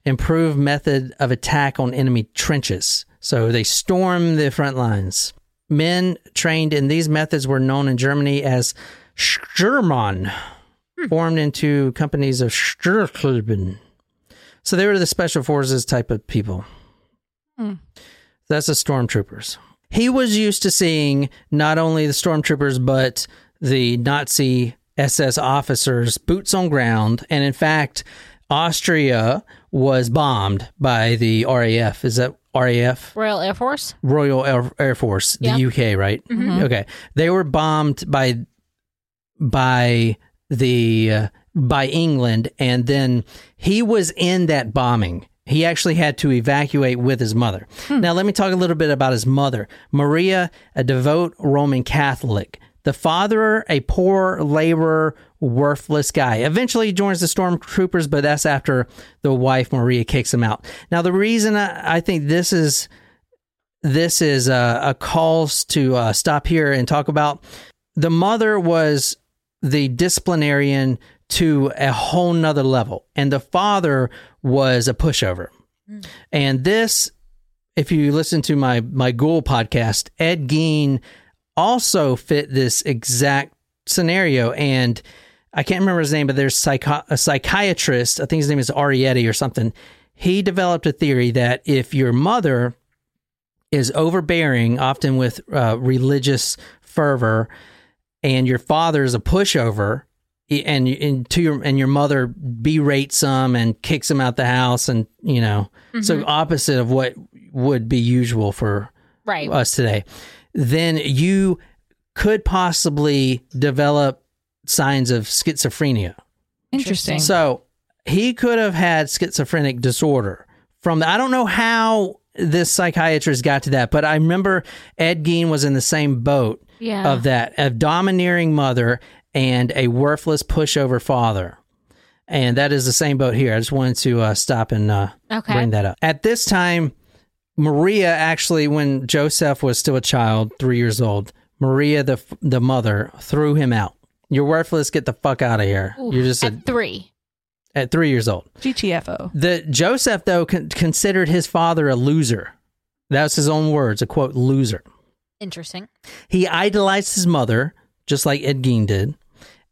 C: improved method of attack on enemy trenches. So they storm the front lines. Men trained in these methods were known in Germany as Sturmmann, hmm. formed into companies of Sturmtruppen. So they were the special forces type of people. Hmm. That's the stormtroopers. He was used to seeing not only the stormtroopers, but the Nazi SS officers boots on ground. And in fact, Austria was bombed by the RAF. Is that RAF?
A: Royal Air Force.
C: Royal Air, Air Force, the
A: Yeah.
C: UK, right? Mm-hmm. Mm-hmm. Okay, they were bombed by by the uh, by England, and then he was in that bombing. He actually had to evacuate with his mother. Hmm. Now, let me talk a little bit about his mother, Maria, a devout Roman Catholic. The father, a poor laborer, worthless guy. Eventually, he joins the stormtroopers, but that's after the wife Maria kicks him out. Now, the reason I, I think this is this is a, a calls to uh, stop here and talk about the mother was the disciplinarian to a whole nother level and the father was a pushover and this if you listen to my my ghoul podcast ed gein also fit this exact scenario and i can't remember his name but there's psycho- a psychiatrist i think his name is arieti or something he developed a theory that if your mother is overbearing, often with uh, religious fervor, and your father is a pushover, and, and to your and your mother berates him and kicks him out the house, and you know, so opposite of what would be usual for
A: Right.
C: us today, then you could possibly develop signs of schizophrenia.
D: Interesting.
C: So he could have had schizophrenic disorder from the, I don't know how this psychiatrist got to that, but I remember Ed Gein was in the same boat
A: Yeah.
C: of that, a domineering mother and a worthless pushover father. And that is the same boat here. I just wanted to uh, stop and uh,
A: Okay.
C: bring that up. At this time, Maria actually, when Josef was still a child, three years old, Maria, the the mother, threw him out. You're worthless. Get the fuck out of here. You're just a,
A: At three.
C: at three years old.
D: GTFO.
C: The Josef though con- considered his father a loser. That's his own words, a quote loser.
A: Interesting.
C: He idolized his mother, just like Ed Gein did,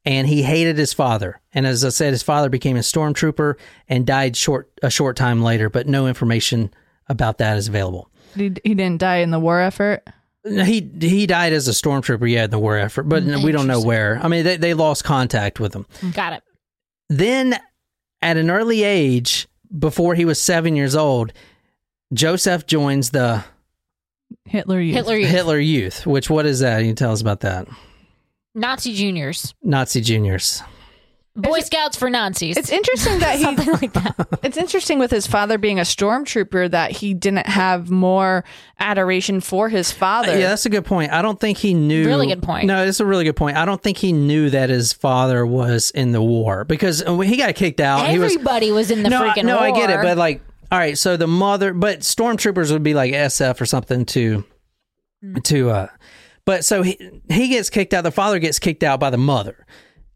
C: and he hated his father. And as I said, his father became a stormtrooper and died short a short time later, but no information about that is available.
D: He, he didn't die in the war effort.
C: He he died as a stormtrooper, yeah, in the war effort, but mm-hmm. we don't know where. I mean, they, they lost contact with him.
A: Got it.
C: Then, at an early age, before he was seven years old, Josef joins the
D: Hitler Youth.
A: Hitler Youth.
C: Hitler Youth. Which what is that? You tell us about that.
A: Nazi juniors.
C: Nazi juniors.
A: Boy Scouts for Nazis.
D: It's interesting that <laughs> he.
A: Something like that. <laughs>
D: It's interesting with his father being a stormtrooper that he didn't have more adoration for his father.
C: Yeah, that's a good point. I don't think he knew.
A: Really good point.
C: No, it's a really good point. I don't think he knew that his father was in the war because when he got kicked out, he was
A: Everybody was, in the
C: no, I-
A: freaking
C: no,
A: war.
C: I get it, but like, all right, so the mother, but stormtroopers would be like SF or something to, to, uh, but so he he gets kicked out. The father gets kicked out by the mother,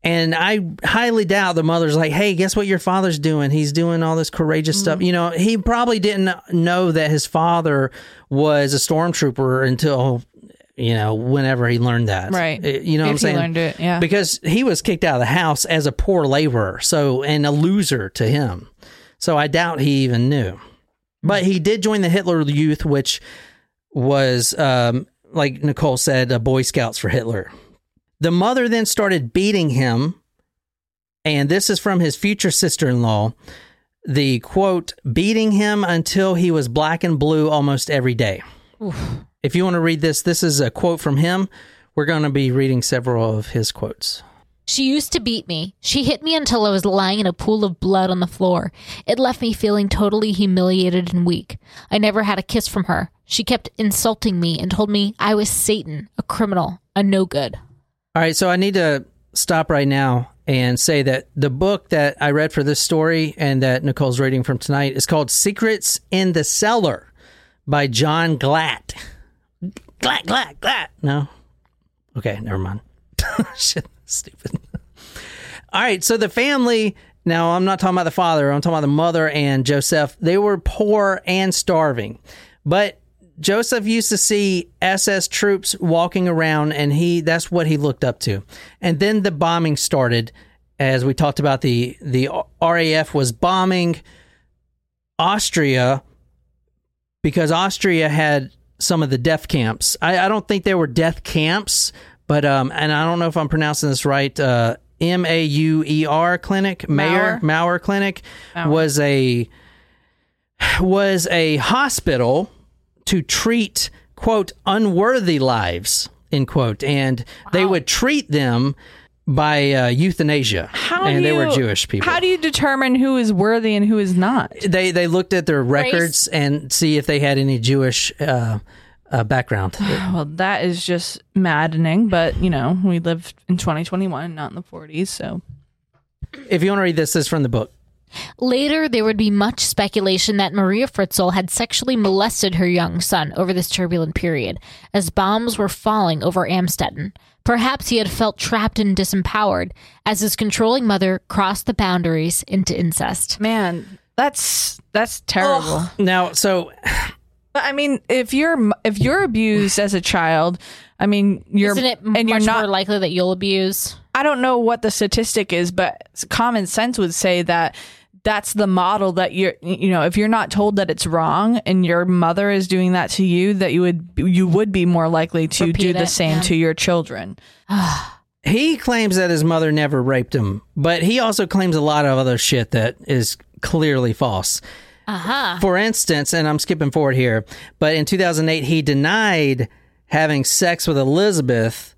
C: and I highly doubt the mother's like, hey, guess what your father's doing? He's doing all this courageous stuff. You know, he probably didn't know that his father was a stormtrooper until. You know, whenever he learned that,
D: Right.
C: Uh, You know what I'm
D: If he
C: saying?
D: learned it, yeah.
C: because he was kicked out of the house as a poor laborer, so and a loser to him. So I doubt he even knew. But he did join the Hitler Youth, which was, um, like Nicole said, a Boy Scouts for Hitler. The mother then started beating him, and this is from his future sister in law. The quote, beating him until he was black and blue almost every day. If you want to read this, this is a quote from him. We're going to be reading several of his quotes.
A: She used to beat me. She hit me until I was lying in a pool of blood on the floor. It left me feeling totally humiliated and weak. I never had a kiss from her. She kept insulting me and told me I was Satan, a criminal, a no good.
C: All right, so I need to stop right now and say that the book that I read for this story and that Nicole's reading from tonight is called Secrets in the Cellar by John Glatt. Glatt, Glatt, Glatt. No? Okay, never mind. <laughs> Shit, stupid. All right, so the family. Now, I'm not talking about the father. I'm talking about the mother and Josef. They were poor and starving, but Josef used to see SS troops walking around, and he—that's what he looked up to. And then the bombing started, as we talked about. the The RAF was bombing Austria because Austria had some of the death camps. I, I don't think they were death camps, but um, and I don't know if I'm pronouncing this right. Uh, M A U E R clinic, Mayer
D: Mauer.
C: Clinic
D: Mauer.
C: was a was a hospital to treat quote unworthy lives end quote, and they would treat them by uh, euthanasia,
D: How
C: and they were Jewish people.
D: How do you determine who is worthy and who is not?
C: they they looked at their records and see if they had any Jewish uh, uh, background. <sighs>
D: Well, that is just maddening, but you know, we live in 2021, not in the 40s, so
C: if you want to read this, this is from the book.
A: Later, there would be much speculation that Maria Fritzl had sexually molested her young son over this turbulent period, as bombs were falling over Amstetten. Perhaps he had felt trapped and disempowered as his controlling mother crossed the boundaries into incest.
D: man, that's that's terrible.
C: Now, so <sighs>
D: I mean, if you're if you're abused as a child, I mean, you're
A: Isn't it
D: and you're not
A: more likely that you'll abuse?
D: I don't know what the statistic is, but common sense would say that that's the model that you're you know if you're not told that it's wrong and your mother is doing that to you that you would you would be more likely to
A: Repeat
D: do the
A: it,
D: same
A: yeah.
D: to your children <sighs>
C: he claims that his mother never raped him, but he also claims a lot of other shit that is clearly false.
A: Uh-huh.
C: For instance, and I'm skipping forward here, but in 2008, he denied having sex with Elizabeth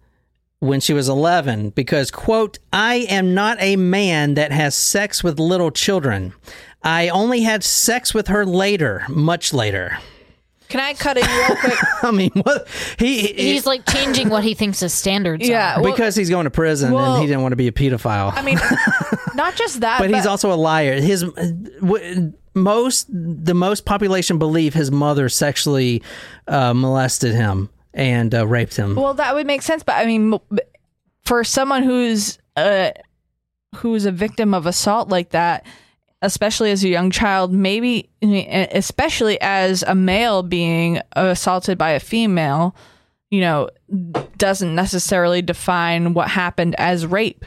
C: when she was 11 because, quote, I am not a man that has sex with little children. I only had sex with her later, much later.
D: Can I cut in real quick? <laughs>
C: I mean, what he, he
A: He's like changing what he thinks his standards
D: Yeah,
A: are.
D: well-
C: because he's going to prison
D: well-
C: and he didn't want to be a pedophile.
D: I mean, <laughs> not just that,
C: but he's also a liar. His w- most the most population believe his mother sexually uh, molested him and uh, raped him.
D: Well, that would make sense, but I mean, for someone who's uh, who's a victim of assault like that, especially as a young child, maybe especially as a male being assaulted by a female, you know, doesn't necessarily define what happened as rape.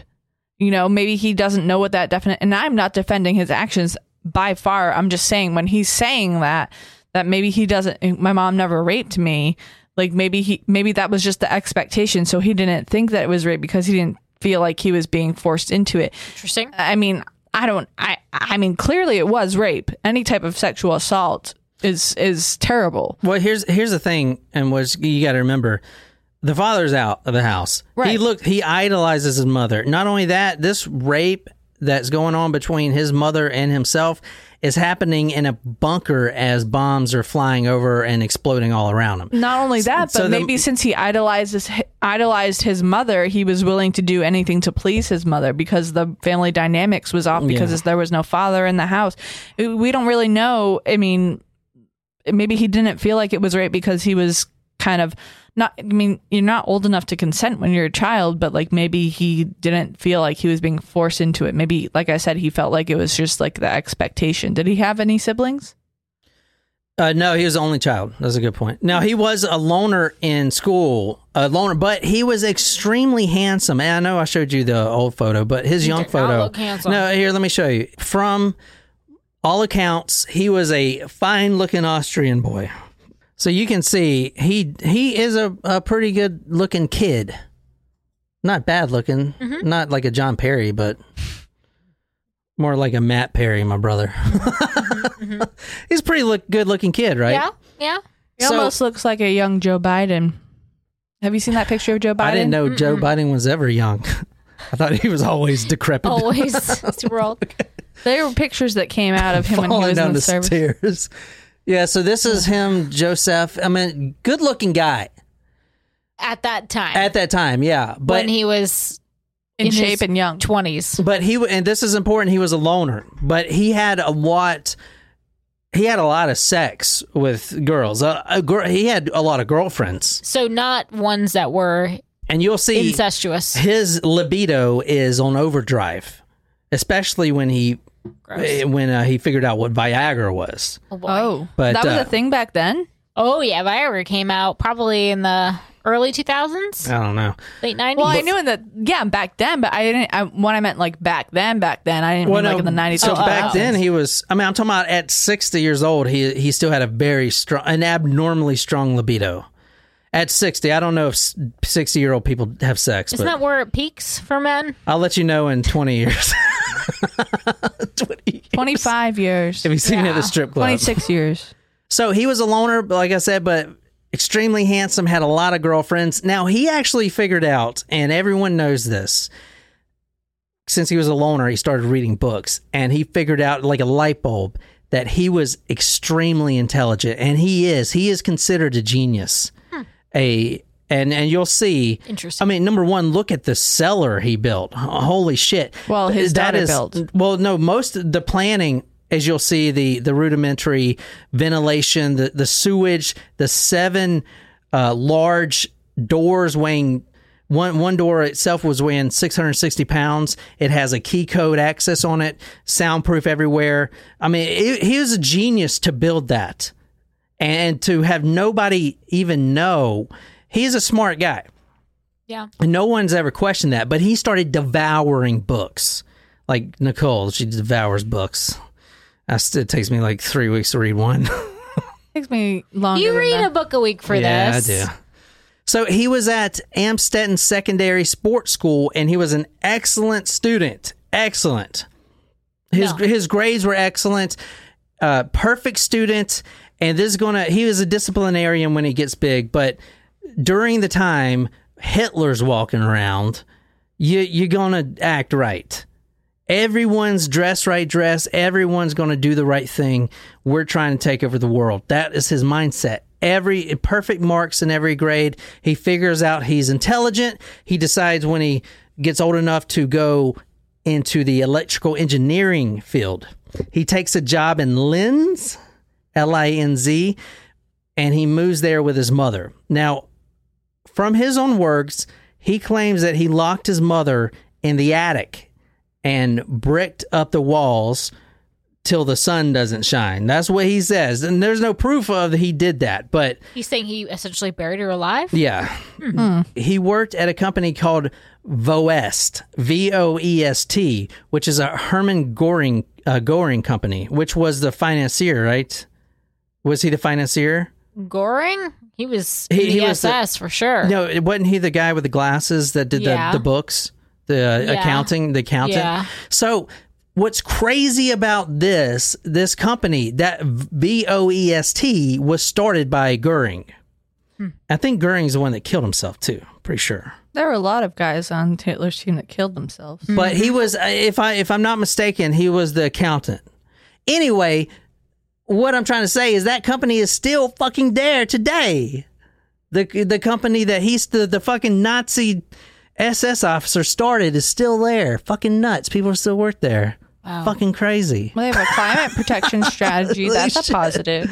D: You know, maybe he doesn't know what that definite. And I'm not defending his actions by far. I'm just saying when he's saying that, that maybe he doesn't. My mom never raped me. Like maybe he, maybe that was just the expectation. So he didn't think that it was rape because he didn't feel like he was being forced into it.
A: Interesting.
D: I mean, I don't. I. I mean, clearly it was rape. Any type of sexual assault is is terrible.
C: Well, here's here's the thing, and what you got to remember: the father's out of the house. Right. He
D: Right.
C: look he idolizes his mother. Not only that, this rape that's going on between his mother and himself is happening in a bunker as bombs are flying over and exploding all around him.
D: Not only that, but
C: so the-
D: maybe since he idolizes idolized his mother, he was willing to do anything to please his mother because the family dynamics was off because
C: Yeah.
D: there was no father in the house. We don't really know. I mean, maybe he didn't feel like it was right because he was kind of not I mean, you're not old enough to consent when you're a child, but like maybe he didn't feel like he was being forced into it. Maybe like I said he felt like it was just like the expectation. Did he have any siblings?
C: Uh, no, he was the only child. That's a good point. Now he was a loner in school, a loner, but he was extremely handsome. And I know I showed you the old photo, but his young
A: did not
C: photo.
A: look handsome.
C: No, here, let me show you. From all accounts, he was a fine-looking Austrian boy. So you can see he he is a, a pretty good-looking kid. Not bad looking,
A: Mm-hmm.
C: not like a John Perry, but more like a Matt Perry, my brother. <laughs> He's a pretty look good looking kid, right?
A: Yeah, yeah.
D: He
C: So-
D: almost looks like a young Joe Biden. Have you seen that picture of Joe Biden?
C: I didn't know Joe Biden was ever young. <laughs> I thought he was always decrepit.
A: Always <laughs> super old.
D: There were pictures that came out of him when he
C: falling
D: was in the
C: the
D: service.
C: stairs. Yeah, so this is hmm. him, Josef. I mean, good looking guy
A: At that time,
C: at that time, yeah. But
A: when he was
D: in,
A: in
D: shape
A: his
D: and young.
A: twenties.
C: but he and this is important. He was a loner, but he had a lot. He had a lot of sex with girls. A, a girl, he had a lot of girlfriends,
A: So not ones that were
C: and you'll see
A: incestuous.
C: his libido is on overdrive, especially when he
A: Gross.
C: when uh, he figured out what Viagra was.
A: Oh, boy.
D: Oh,
C: But,
D: that was
C: uh,
D: a thing back then.
A: Oh yeah, Viagra came out probably in the early 2000s,
C: I don't know.
A: late 90s.
D: Well, I knew in the yeah back then, but I didn't. I, when I meant like back then, back then, I didn't mean like in the nineties.
C: So
A: Oh,
C: back
A: oh.
C: then he was. I mean, I'm talking about at 60 years old. He he still had a very strong, an abnormally strong libido. At 60, I don't know if 60 year old people have sex,
A: Isn't
C: but
A: that where it peaks for men?
C: I'll let you know in 20 years. <laughs> <laughs> 20 years.
D: twenty five years,
C: If you see me at the strip club.
D: twenty six <laughs> years.
C: So he was a loner, like I said, but extremely handsome, had a lot of girlfriends. Now he actually figured out, and everyone knows this. Since he was a loner, he started reading books, and he figured out like a light bulb that he was extremely intelligent, and he is. He is considered a genius. Hmm. A and and you'll see.
A: Interesting.
C: I mean, number one, look at the cellar he built. Holy shit!
D: Well, his
C: That is-
D: built.
C: Well, no, most of the planning, as you'll see, the the rudimentary ventilation, the the sewage, the seven uh, large doors weighing. One one door itself was weighing 660 pounds. It has a key code access on it, soundproof everywhere. I mean, it, he was a genius to build that, and to have nobody even know. He's a smart guy.
A: yeah.
C: And no one's ever questioned that, but he started devouring books. Like Nicole, she devours books. I still, it takes me like three weeks to read one. <laughs>
D: Takes me longer.
A: You
D: than
A: read
D: that.
A: a book a week for
C: yeah,
A: this.
C: I do. So he was at Amstetten Secondary Sports School, and he was an excellent student. Excellent. His
A: No.
C: his grades were excellent. Uh, perfect student, and this is gonna. He was a disciplinarian when he gets big, but during the time Hitler's walking around, you you're gonna act right. Everyone's dressed right dress. Everyone's to do the right thing. We're trying to take over the world. That is his mindset. Every perfect marks in every grade. He figures out he's intelligent. He decides when he gets old enough to go into the electrical engineering field. He takes a job in Linz, L I N Z, and he moves there with his mother. Now, from his own words, he claims that he locked his mother in the attic and bricked up the walls till the sun doesn't shine. That's what he says. And there's no proof of he did that, but
A: He's saying he essentially buried her alive.
C: yeah. He worked at a company called Voest, V O E S T, which is a Hermann Goering uh, Goering company, which was the financier, right? Was he the financier?
A: Goering. He was
C: He- he
A: the
C: was the-
A: for sure.
C: No, it wasn't he the guy with the glasses that did
A: Yeah.
C: the, the books, the uh,
A: Yeah.
C: accounting, the accountant?
A: Yeah.
C: So what's crazy about this this company that V O E S T was started by Goering.
A: Hmm.
C: I think Goering's the one that killed himself too. Pretty sure.
D: There were a lot of guys on Hitler's team that killed themselves.
C: But he was, uh, if I if I'm not mistaken, he was the accountant. Anyway, what I'm trying to say is that company is still fucking there today. The the company that he's the the fucking Nazi SS officer started is still there. Fucking nuts. People still work there. Wow. Fucking crazy.
D: Well, they have a climate protection <laughs> strategy. That's a positive.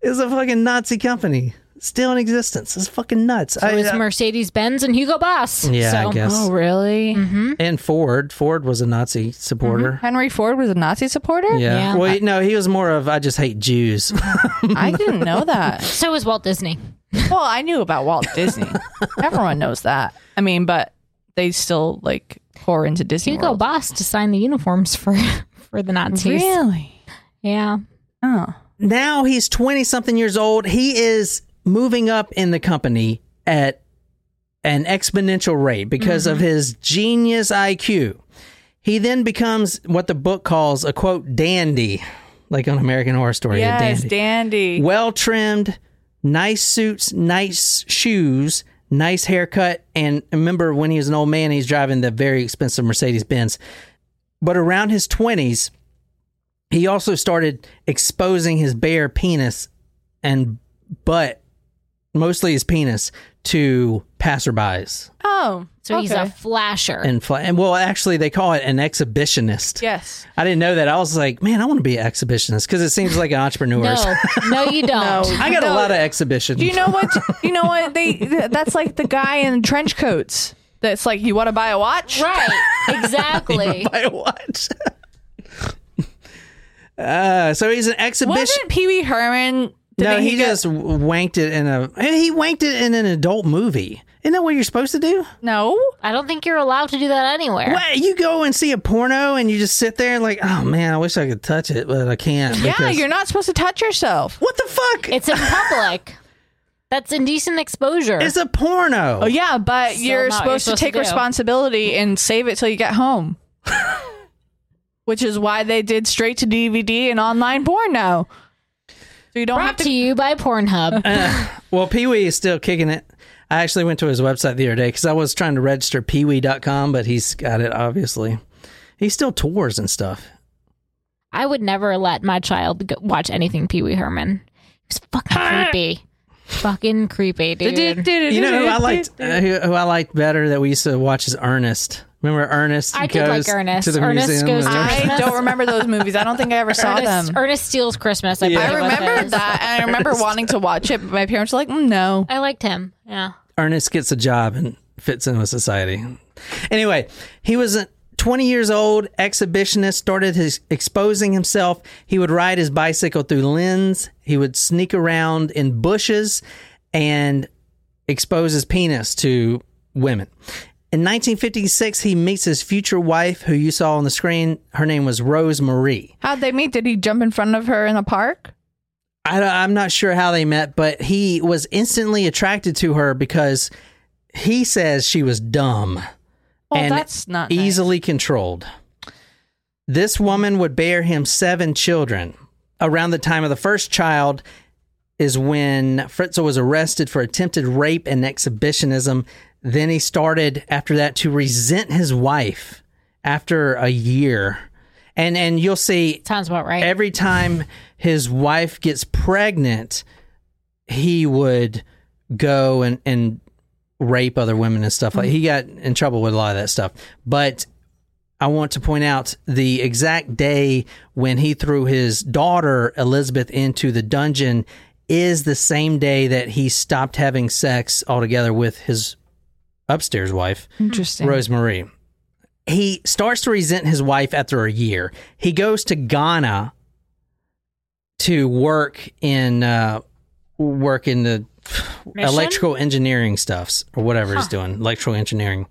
C: It's a fucking Nazi company. Still in existence. It's fucking nuts.
A: So it was uh, Mercedes Benz and Hugo Boss.
C: yeah,
A: so,
C: I guess.
D: Oh, really? Mm-hmm.
C: And Ford. Ford was a Nazi supporter. Mm-hmm.
D: Henry Ford was a Nazi supporter?
C: Yeah.
A: Yeah.
C: Well, no, he was more of I just hate Jews. <laughs>
D: I didn't know that. <laughs>
A: So was Walt Disney. <laughs>
D: Well, I knew about Walt Disney. Everyone knows that. I mean, but they still like pour into Disney
A: Hugo
D: World.
A: Boss to sign the uniforms for for the Nazis.
D: Really?
A: Yeah.
D: Oh.
C: now he's 20 something years old. He is moving up in the company at an exponential rate because of mm-hmm. his genius IQ. He then becomes what the book calls a quote dandy, like on American Horror Story.
D: Yes,
C: dandy.
D: dandy.
C: well trimmed, nice suits, nice shoes, nice haircut. And remember when he was an old man, he's driving the very expensive Mercedes Benz. But around his 20s, he also started exposing his bare penis and butt, mostly his penis, to passerbys.
D: Oh,
A: So he's a
D: okay.
A: flasher.
C: And, fl- and well, actually, they call it an exhibitionist.
D: yes.
C: I didn't know that. I was like, man, I want to be an exhibitionist because it seems like an entrepreneur.
A: no, no, you <laughs> don't.
C: I got a lot of exhibitions.
D: Do you know what? You know what? They that's like the guy in trench coats. That's like you want to buy a watch.
A: Right. <laughs> Exactly.
C: buy a watch. <laughs> uh, so he's an exhibition.
D: Wasn't Pee Wee Herman?
C: No,
D: didn't
C: he,
D: get-
C: just wanked it in a. He wanked it in an adult movie. Isn't that what you're supposed to do?
D: no.
A: I don't think you're allowed to do that anywhere.
C: What you go and see a porno and you just sit there and like, oh man, I wish I could touch it, but I can't.
D: Yeah, you're not supposed to touch yourself.
C: What the fuck?
A: It's in public. <laughs> That's indecent exposure.
C: It's a porno.
D: Oh yeah, but
A: Still
D: you're supposed,
A: you're
D: to
A: supposed to
D: take
A: do.
D: responsibility and save it till you get home. <laughs> Which is why they did straight to DVD and online porn now. So you don't have
A: Brought
D: to.
A: to you by Pornhub. <laughs>
C: Well, Pee Wee is still kicking it. I actually went to his website the other day because I was trying to register peewee.com, but he's got it, obviously. He still tours and stuff.
A: I would never let my child go- watch anything Pee Wee Herman. It was fucking creepy. fucking creepy, dude.
C: You know who I liked uh, who, who I liked better that we used to watch is Ernest. Remember Ernest?
A: I did like
C: goes
A: Ernest.
C: To the
A: Ernest
C: museum
A: goes to-
D: I don't remember those movies. I don't think I ever saw
A: Ernest,
D: them.
A: Ernest Steals Christmas. I,
C: Yeah.
D: I remember that, and I remember wanting to watch it, but my parents were like, mm, "No."
A: I liked him. Yeah.
C: Ernest gets a job and fits in with society. Anyway, he was a 20 years old, exhibitionist, started his exposing himself. He would ride his bicycle through Linz. He would sneak around in bushes and expose his penis to women. In 1956, he meets his future wife, who you saw on the screen. Her name was Rose Marie.
D: How'd they meet? Did he jump in front of her in a park?
C: I, I'm not sure how they met, but he was instantly attracted to her because he says she was dumb
D: Well,
C: and
D: that's not nice.
C: easily controlled. This woman would bear him seven children. Around the time of the first child, is when Fritzl was arrested for attempted rape and exhibitionism. Then he started after that to resent his wife after a year. And and you'll see
A: Sounds about right.
C: every time his wife gets pregnant, he would go and, and rape other women and stuff like he got in trouble with a lot of that stuff. But I want to point out the exact day when he threw his daughter Elizabeth into the dungeon is the same day that he stopped having sex altogether with his upstairs wife.
D: Interesting.
C: Rosemarie. He starts to resent his wife after a year. He goes to Ghana to work in uh, work in the
A: Mission?
C: electrical engineering stuffs or whatever he's doing, electrical engineering.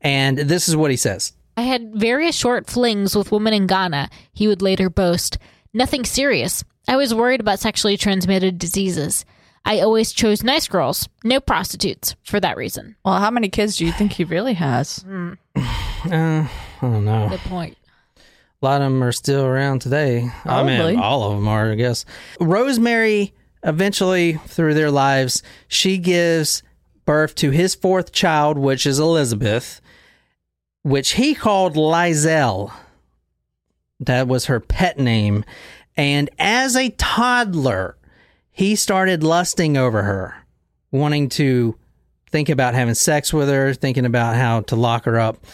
C: And this is what he says.
A: I had various short flings with women in Ghana. He would later boast, Nothing serious. I was worried about sexually transmitted diseases. I always chose nice girls, no prostitutes, for that reason.
D: Well, how many kids do you think he really has? <laughs>
C: Uh, I don't know.
A: Good point.
C: A lot of them are still around today. I mean, all of them are, I guess. Rosemarie, eventually, through their lives, she gives birth to his fourth child, which is Elizabeth, which he called Lizelle. That was her pet name. And as a toddler, he started lusting over her, wanting to think about having sex with her, thinking about how to lock her up.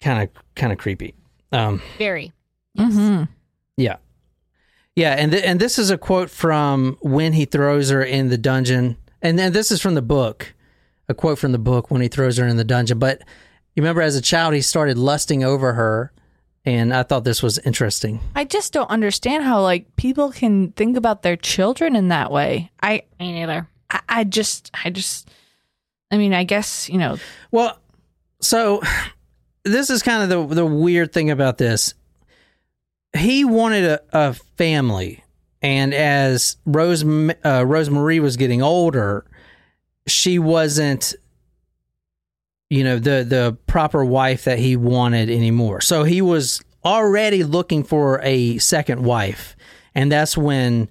C: Kind of, kind of creepy. Um,
A: Very.
D: Mm-hmm.
C: yeah. Yeah, and th- and this is a quote from when he throws her in the dungeon. And then this is from the book. A quote from the book when he throws her in the dungeon, but you remember as a child he started lusting over her and I thought this was interesting.
D: I just don't understand how like people can think about their children in that way. I,
A: Me neither.
D: I, I just, I just, I mean, I guess you know,
C: Well, so this is kind of the the weird thing about this. He wanted a, a family, and as Rose uh, Rosemarie was getting older, she wasn't, you know, the the proper wife that he wanted anymore. So he was already looking for a second wife, and that's when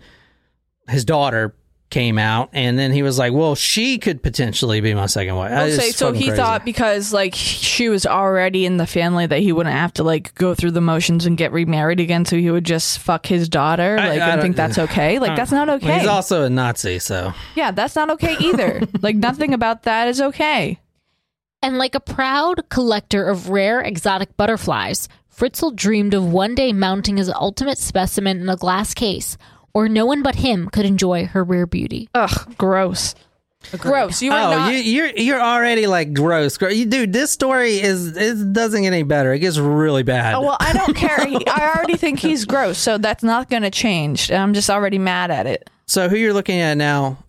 C: his daughter came out, and then he was like, "Well, she could potentially be my second wife."
D: So. He
C: crazy.
D: thought because like she was already in the family that he wouldn't have to like go through the motions and get remarried again, so he would just fuck his daughter.
C: I-
D: Like,
C: I
D: I, think that's okay. Like, that's not okay.
C: He's also a Nazi, so
D: yeah, that's not okay either. <laughs> like, nothing about that is okay.
A: And like a proud collector of rare exotic butterflies, Fritzl dreamed of one day mounting his ultimate specimen in a glass case, or no one but him could enjoy her rare beauty.
D: Ugh, gross. Gross. You are
C: oh,
D: not.
C: you, you're you're already like gross. Gro- You, dude, this story is it doesn't get any better. It gets really bad.
D: Oh, well, I don't care. He, I already think he's gross, so that's not going to change. I'm just already mad at it.
C: So who you're looking at now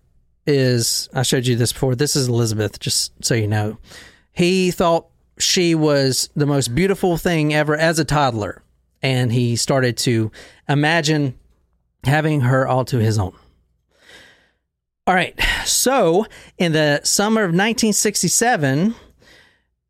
C: is I showed you this before. This is Elizabeth, just so you know. He thought she was the most beautiful thing ever as a toddler, and he started to imagine having her all to his own. All right. So, in the summer of 1967,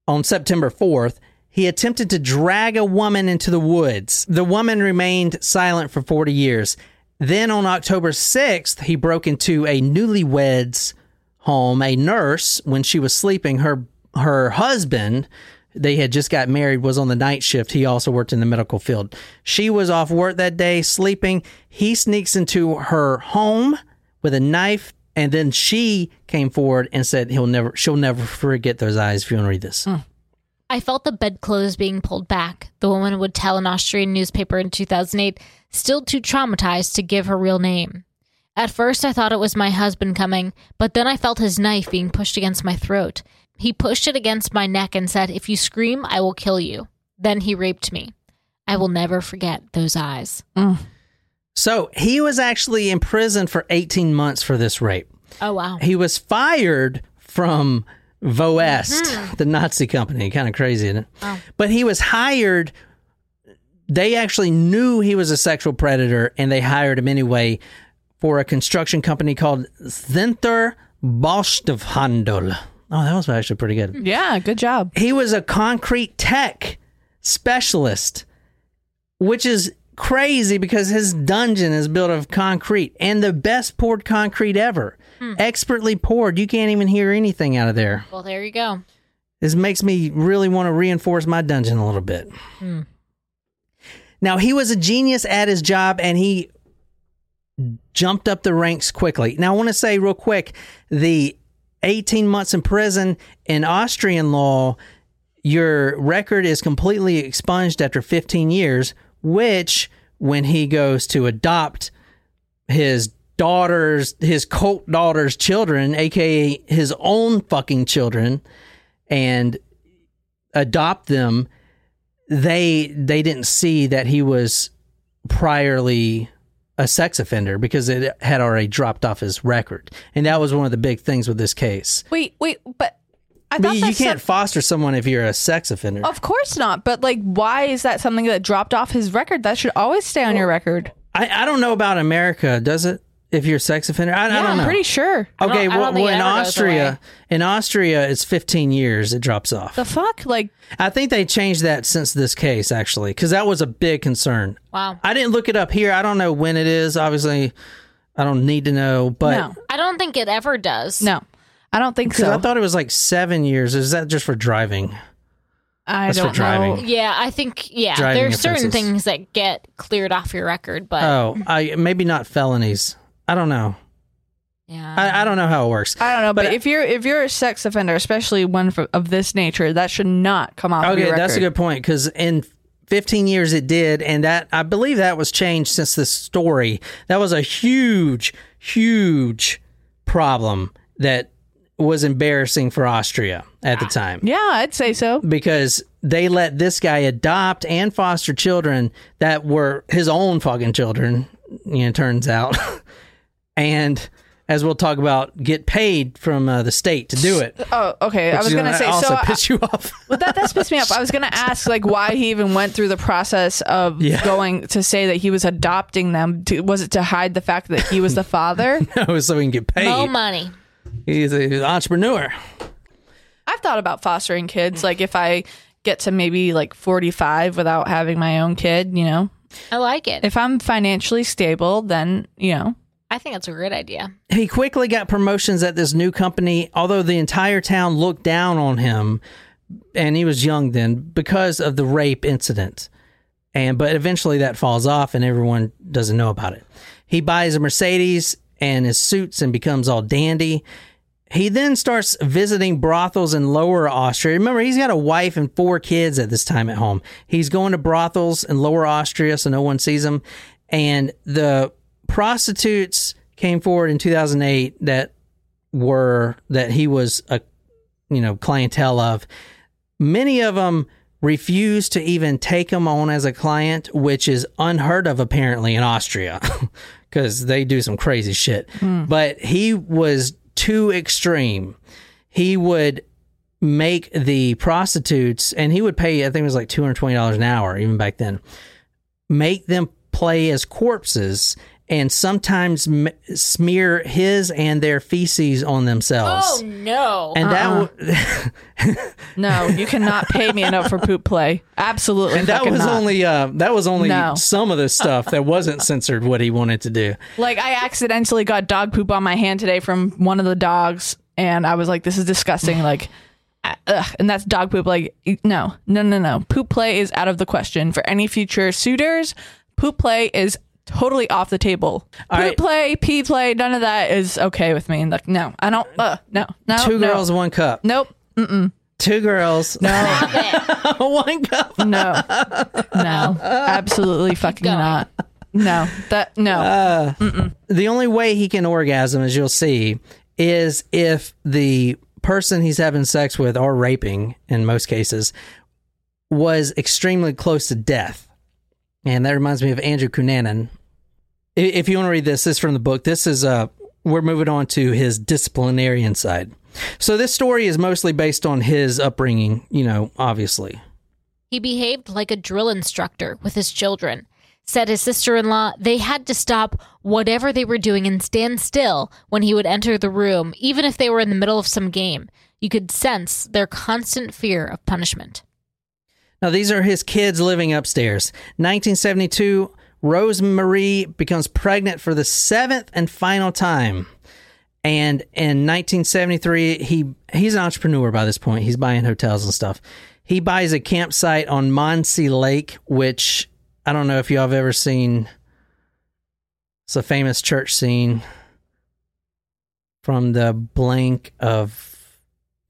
C: on September 4th, he attempted to drag a woman into the woods. The woman remained silent for 40 years. Then on October 6th, he broke into a newlywed's home. A nurse, when she was sleeping, her her husband, they had just got married, was on the night shift. He also worked in the medical field. She was off work that day, sleeping. He sneaks into her home with a knife, and then she came forward and said he'll never she'll never forget those eyes if you want to read this. Hmm.
A: I felt the bedclothes being pulled back, the woman would tell an Austrian newspaper in 2008, still too traumatized to give her real name. At first, I thought it was my husband coming, but then I felt his knife being pushed against my throat. He pushed it against my neck and said, If you scream, I will kill you. Then he raped me. I will never forget those eyes. Mm.
C: So he was actually in prison for 18 months for this rape.
A: Oh, wow.
C: He was fired from Voest, mm-hmm. the Nazi company. Kind of crazy, isn't it? Oh. But he was hired. They actually knew he was a sexual predator, and they hired him anyway for a construction company called Zenther Baustoffhandel. Oh, that was actually pretty good.
D: Yeah, good job.
C: He was a concrete tech specialist, which is crazy because his dungeon is built of concrete and the best poured concrete ever. Hmm. Expertly poured. You can't even hear anything out of there.
A: Well, there you go.
C: This makes me really want to reinforce my dungeon a little bit. Hmm. Now, he was a genius at his job and he jumped up the ranks quickly. Now, I want to say real quick the 18 months in prison in Austrian law, your record is completely expunged after 15 years, which, when he goes to adopt his daughter's, his cult daughter's children, aka his own fucking children, and adopt them, they they didn't see that he was priorly a sex offender because it had already dropped off his record, and that was one of the big things with this case.
D: Wait, wait, but I
C: But you can't
D: some-
C: foster someone if you're a sex offender.
D: Of course not. But like, why is that something that dropped off his record? That should always stay on your record.
C: I, I don't know about America, does it? If you're a sex offender, I, I
D: Yeah,
C: don't
D: I'm pretty sure.
C: Okay,
A: I don't
C: well, well in Austria, in Austria, it's 15 years. It drops off.
D: The fuck, like,
C: I think they changed that since this case, actually, because that was a big concern.
A: Wow.
C: I didn't look it up here. I don't know when it is. Obviously, I don't need to know, but
D: no,
A: I don't think it ever does.
D: no, I don't think so.
C: I thought it was like seven years. Is that just for driving?
D: I
C: That's
D: don't
C: driving.
D: know.
A: Yeah, I think yeah.
C: Driving
A: There's certain
C: offenses.
A: things that get cleared off your record, but
C: Oh, I maybe not felonies. I don't know.
A: yeah.
C: I, I don't know how it works.
D: I don't know, but,
C: But-
D: if you're if you're a sex offender, especially one for, of this nature, that should not come off. of
C: Okay,
D: your
C: that's a good point because in 15 years it did, and that I believe that was changed since this story. That was a huge, huge problem that was embarrassing for Austria at the ah. time
D: Yeah, I'd say so.
C: because they let this guy adopt and foster children that were his own fucking children. You know, turns out, <laughs> and as we'll talk about, get paid from uh, the state to do it.
D: Oh, okay. I was gonna say
C: also
D: so. I-
C: piss you off. <laughs>
D: Well, that that's pissed me off. I was gonna ask like why he even went through the process of
C: Yeah.
D: going to say that he was adopting them. To, was it to hide the fact that he was the father? <laughs>
C: No, so he can get paid.
A: Mo money.
C: He's an entrepreneur.
D: I've thought about fostering kids. Like if I get to maybe like forty five without having my own kid, you know,
A: I like it.
D: if I'm financially stable, then you know,
A: I think it's a great idea.
C: He quickly got promotions at this new company, although the entire town looked down on him, and he was young then because of the rape incident. And but eventually that falls off, and everyone doesn't know about it. He buys a Mercedes and his suits and becomes all dandy. He then starts visiting brothels in Lower Austria. Remember, he's got a wife and four kids at this time at home. He's going to brothels in Lower Austria so no one sees him. And the prostitutes came forward in 2008 that were that he was a you know clientele of. Many of them refused to even take him on as a client, which is unheard of apparently in Austria <laughs> because they do some crazy shit. Hmm. But he was too extreme. He would make the prostitutes, and he would pay, I think it was like $220 an hour, even back then, make them play as corpses and sometimes m- smear his and their feces on themselves.
A: Oh no.
C: and that w- <laughs>
D: no, you cannot pay me enough for poop play. Absolutely,
C: and that was
D: not.
C: only uh, that was only
D: No.
C: some of the stuff that wasn't <laughs> censored what he wanted to do.
D: Like I accidentally got dog poop on my hand today from one of the dogs, and I was like, "This is disgusting." <laughs> Like, uh, ugh, and that's dog poop. Like, no, no, no, no. Poop play is out of the question for any future suitors. Poop play is totally off the table.
C: All
D: poop
C: right.
D: play, pee play, none of that is okay with me. Like, no, I don't. Uh, no, no,
C: Two
D: no.
C: girls, one cup.
D: Nope.
C: Two girls,
D: No, <laughs>
C: one cup.
D: no, no. Absolutely fucking
A: going.
D: not. No, that no.
C: the only way he can orgasm, as you'll see, is if the person he's having sex with or raping, in most cases, was extremely close to death. And that reminds me of Andrew Cunanan. If you want to read this, this is from the book. This is uh we're moving on to his disciplinarian side. So this story is mostly based on his upbringing, you know, obviously.
A: He behaved like a drill instructor with his children. Said his sister in law they had to stop whatever they were doing and stand still when he would enter the room, even if they were in the middle of some game. You could sense their constant fear of punishment.
C: Now, these are his kids living upstairs. 1972, Rosemarie becomes pregnant for the seventh and final time. And in 1973, he he's an entrepreneur by this point. He's buying hotels and stuff. He buys a campsite on Mondsee Lake, which I don't know if y'all have ever seen. It's a famous church scene from the blank of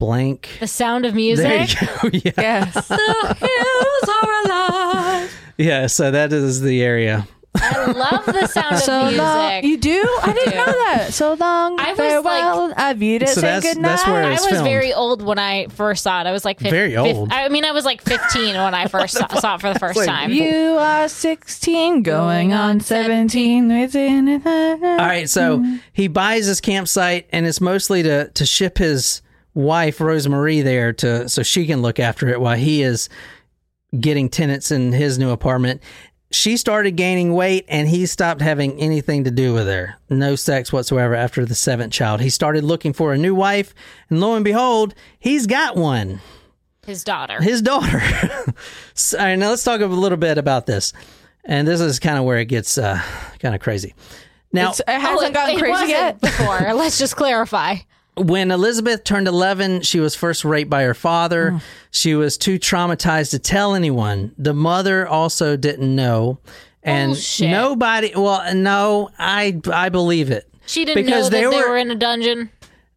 C: blank.
A: The sound of
C: There
A: music.
C: you go. <laughs> Yeah.
D: Yes.
A: the hills are alive.
C: yeah, so that is the area.
A: I love the sound
D: so
A: of music.
D: long. You do? I didn't
A: do.
D: know that. So long.
A: I was
D: farewell. I viewed it.
C: So
D: say
C: that's-
D: good night.
C: that's where
A: I was
C: filmed.
A: very old when I first saw it. I was like 15,
C: Very old.
A: I mean, I was like 15 when I first saw, saw it for the first
C: Like,
A: time.
D: You are 16, going on 17. Within it.
C: All right, so he buys this campsite, and it's mostly to to ship his wife Rosemarie there to so she can look after it while he is getting tenants in his new apartment. She started gaining weight, and he stopped having anything to do with her. No sex whatsoever after the seventh child. He started looking for a new wife, and lo and behold, he's got one.
A: His daughter.
C: his daughter. <laughs> so, all right, now let's talk a little bit about this. And this is kind of where it gets uh, kind of crazy. Now,
D: It's- it hasn't
A: Oh, it-
D: gotten
A: it
D: crazy
A: wasn't
D: yet.
A: before. <laughs> Let's just clarify.
C: When Elizabeth turned 11, she was first raped by her father.
A: Mm.
C: She was too traumatized to tell anyone. The mother also didn't know. And
A: Bullshit.
C: nobody, well, no, I I believe it.
A: She didn't
C: Because
A: know that
C: they
A: they
C: were-
A: were in a dungeon.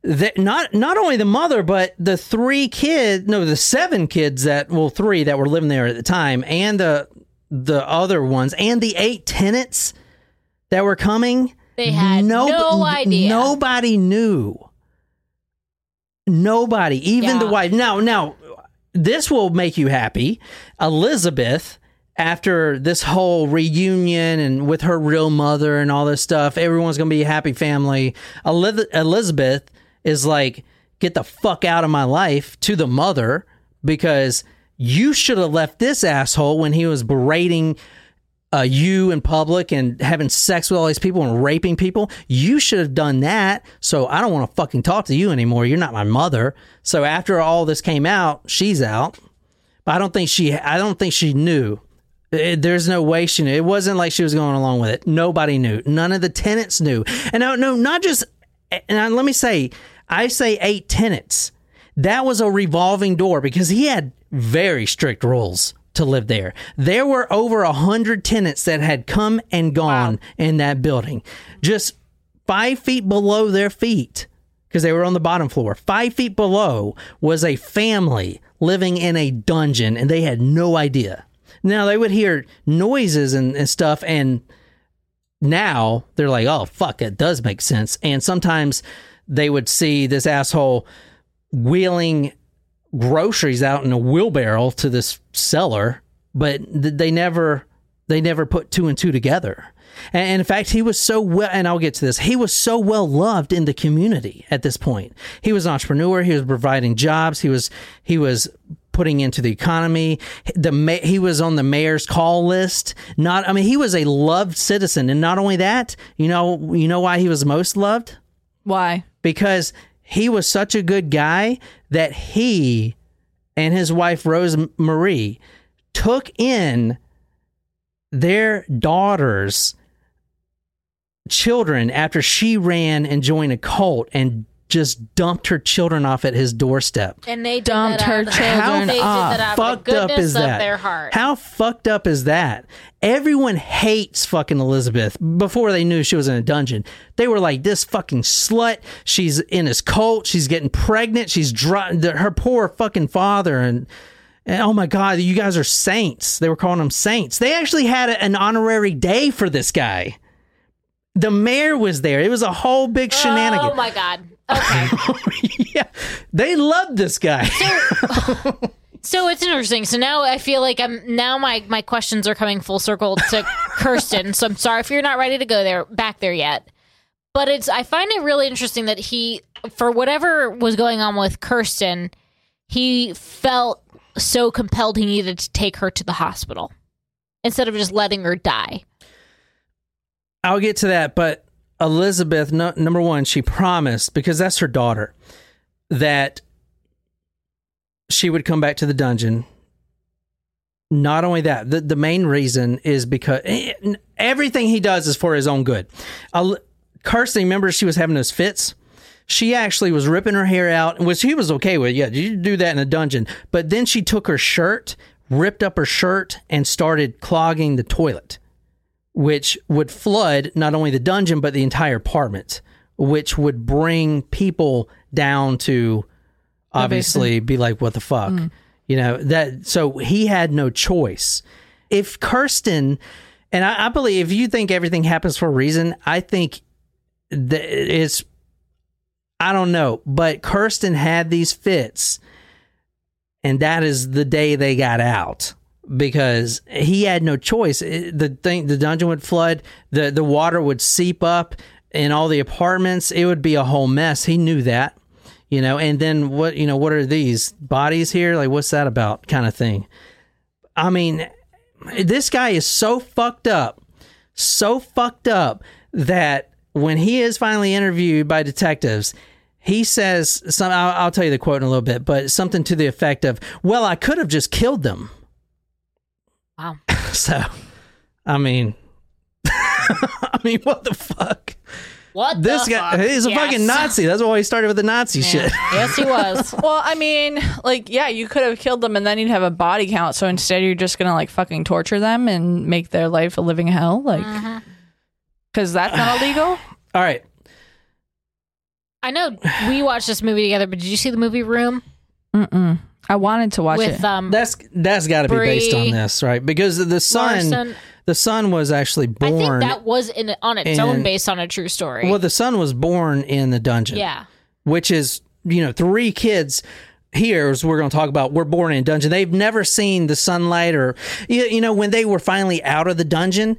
C: the, not not only the mother, but the three kids, no, the seven kids that well, three that were living there at the time, and the the other ones, and the eight tenants that were coming.
A: They had no idea.
C: Nobody knew. Nobody, even the wife. Now, now, this will make you happy. Elizabeth, after this whole reunion and with her real mother and all this stuff, everyone's going to be a happy family. Elizabeth is like, get the fuck out of my life to the mother because you should have left this asshole when he was berating uh, you in public and having sex with all these people and raping people. You should have done that. So I don't want to fucking talk to you anymore. You're not my mother. So after all this came out, she's out. But I don't think she. I don't think she knew. It- there's no way she knew. It wasn't like she was going along with it. Nobody knew. None of the tenants knew. And no, no, not just. Eh, and I- let me say, I say eight tenants. That was a revolving door because he had very strict rules to live there. There were over a hundred tenants that had come and gone in that building, just five feet below their feet because they were on the bottom floor. Five feet below was a family living in a dungeon, and they had no idea. Now they would hear noises and, and stuff, and now they're like, "Oh fuck, it does make sense." And sometimes they would see this asshole wheeling groceries out in a wheelbarrow to this seller, but they never they never put two and two together. And in fact, he was so well, and I'll get to this. He was so well loved in the community at this point. He was an entrepreneur. He was providing jobs. He was he was putting into the economy. The he was on the mayor's call list. Not, I mean, he was a loved citizen, and not only that, you know, you know why he was most loved
D: Why?
C: because he was such a good guy that he and his wife Rose Marie took in their daughters children after she ran and joined a cult and just dumped her children off at his doorstep.
A: And they
D: Dumped her
A: out of the-
D: children
A: They did
D: off.
A: that out of the
C: fucked up is
A: of
C: that?
A: their heart.
C: How fucked up is that? Everyone hates fucking Elizabeth before they knew she was in a dungeon. They were like, this fucking slut. She's in his cult. She's getting pregnant. She's dry, her poor fucking father. And, and oh my God, you guys are saints. They were calling them saints. They actually had a- an honorary day for this guy. The mayor was there. It was a whole big oh shenanigan.
A: Oh my god. Okay. <laughs>
C: yeah. They love this guy. <laughs>
A: So it's interesting. So now I feel like I'm now my my questions are coming full circle to Kerstin. So I'm sorry if you're not ready to go there back there yet. But it's I find it really interesting that he for whatever was going on with Kerstin, he felt so compelled he needed to take her to the hospital instead of just letting her die.
C: I'll get to that, but Elizabeth, no, number one, she promised because that's her daughter that she would come back to the dungeon not only that, the, the main reason is because eh, everything he does is for his own good. Uh, Kerstin, remember she was having those fits? She actually was ripping her hair out, which he was okay with. Yeah, you do that in a dungeon. But then she took her shirt, ripped up her shirt, and started clogging the toilet, which would flood not only the dungeon, but the entire apartment, which would bring people down to obviously be like, what the fuck? Mm. You know, that so he had no choice. If Kerstin, and I, I believe if you think everything happens for a reason, I think that it's I don't know, but Kerstin had these fits, and that is the day they got out because he had no choice. The thing, the dungeon would flood, the the water would seep up in all the apartments. It would be a whole mess. He knew that, you know. And then what, you know, what are these bodies here? Like, what's that about? Kind of thing. I mean, this guy is so fucked up, so fucked up that when he is finally interviewed by detectives, he says some. I'll, I'll tell you the quote in a little bit, but something to the effect of, "Well, I could have just killed them."
A: Wow. <laughs>
C: So, I mean, <laughs> I mean, what the fuck?
A: What
C: This
A: the
C: guy,
A: fuck?
C: he's a
A: Yes.
C: fucking Nazi. That's why he started with the Nazi shit.
A: yes, he was. <laughs>
D: Well, I mean, like, yeah, you could have killed them and then you'd have a body count. So instead, you're just going to like fucking torture them and make their life a living hell. Like, uh-huh. because that's not <sighs> illegal.
C: All right.
A: I know we watched this movie together, but did you see the movie Room
D: Mm-mm. I wanted to watch
A: with
D: it.
A: um
C: That's that's got to be based on this, right? Because the son,
A: Larson?
C: the son was actually born.
A: I think
C: born.
A: that was in on its own based on a true story.
C: well, the son was born in the dungeon.
A: yeah.
C: which is you know three kids here as we're going to talk about we're born in a dungeon they've never seen the sunlight or you, you know when they were finally out of the dungeon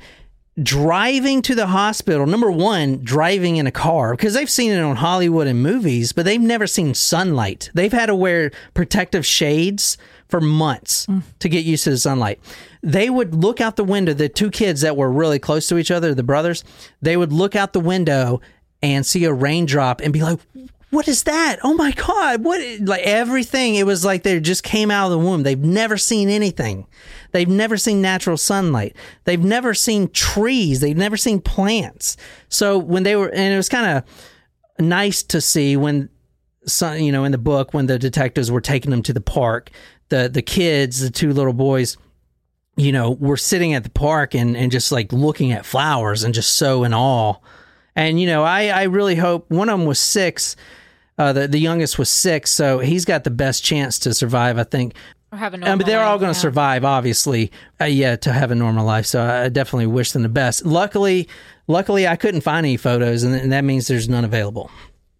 C: driving to the hospital number one driving in a car because they've seen it on hollywood and movies but they've never seen sunlight. They've had to wear protective shades for months mm. to get used to the sunlight. They would look out the window the two kids that were really close to each other the brothers they would look out the window and see a raindrop and be like what is that? Oh my God. What? Like everything. It was like they just came out of the womb. They've never seen anything. They've never seen natural sunlight. They've never seen trees. They've never seen plants. So when they were, and it was kind of nice to see when, some, you know, in the book, when the detectives were taking them to the park, the, the kids, the two little boys, you know, were sitting at the park and, and just like looking at flowers and just so in awe. And, you know, I, I really hope one of them was six. Uh, the, the youngest was six, so he's got the best chance to survive, I think.
A: Have a
C: Um,
A: normal
C: but they're all going to
A: yeah.
C: survive, obviously. Uh, yeah, to have a normal life. So I definitely wish them the best. Luckily, luckily, I couldn't find any photos, and, and that means there's none available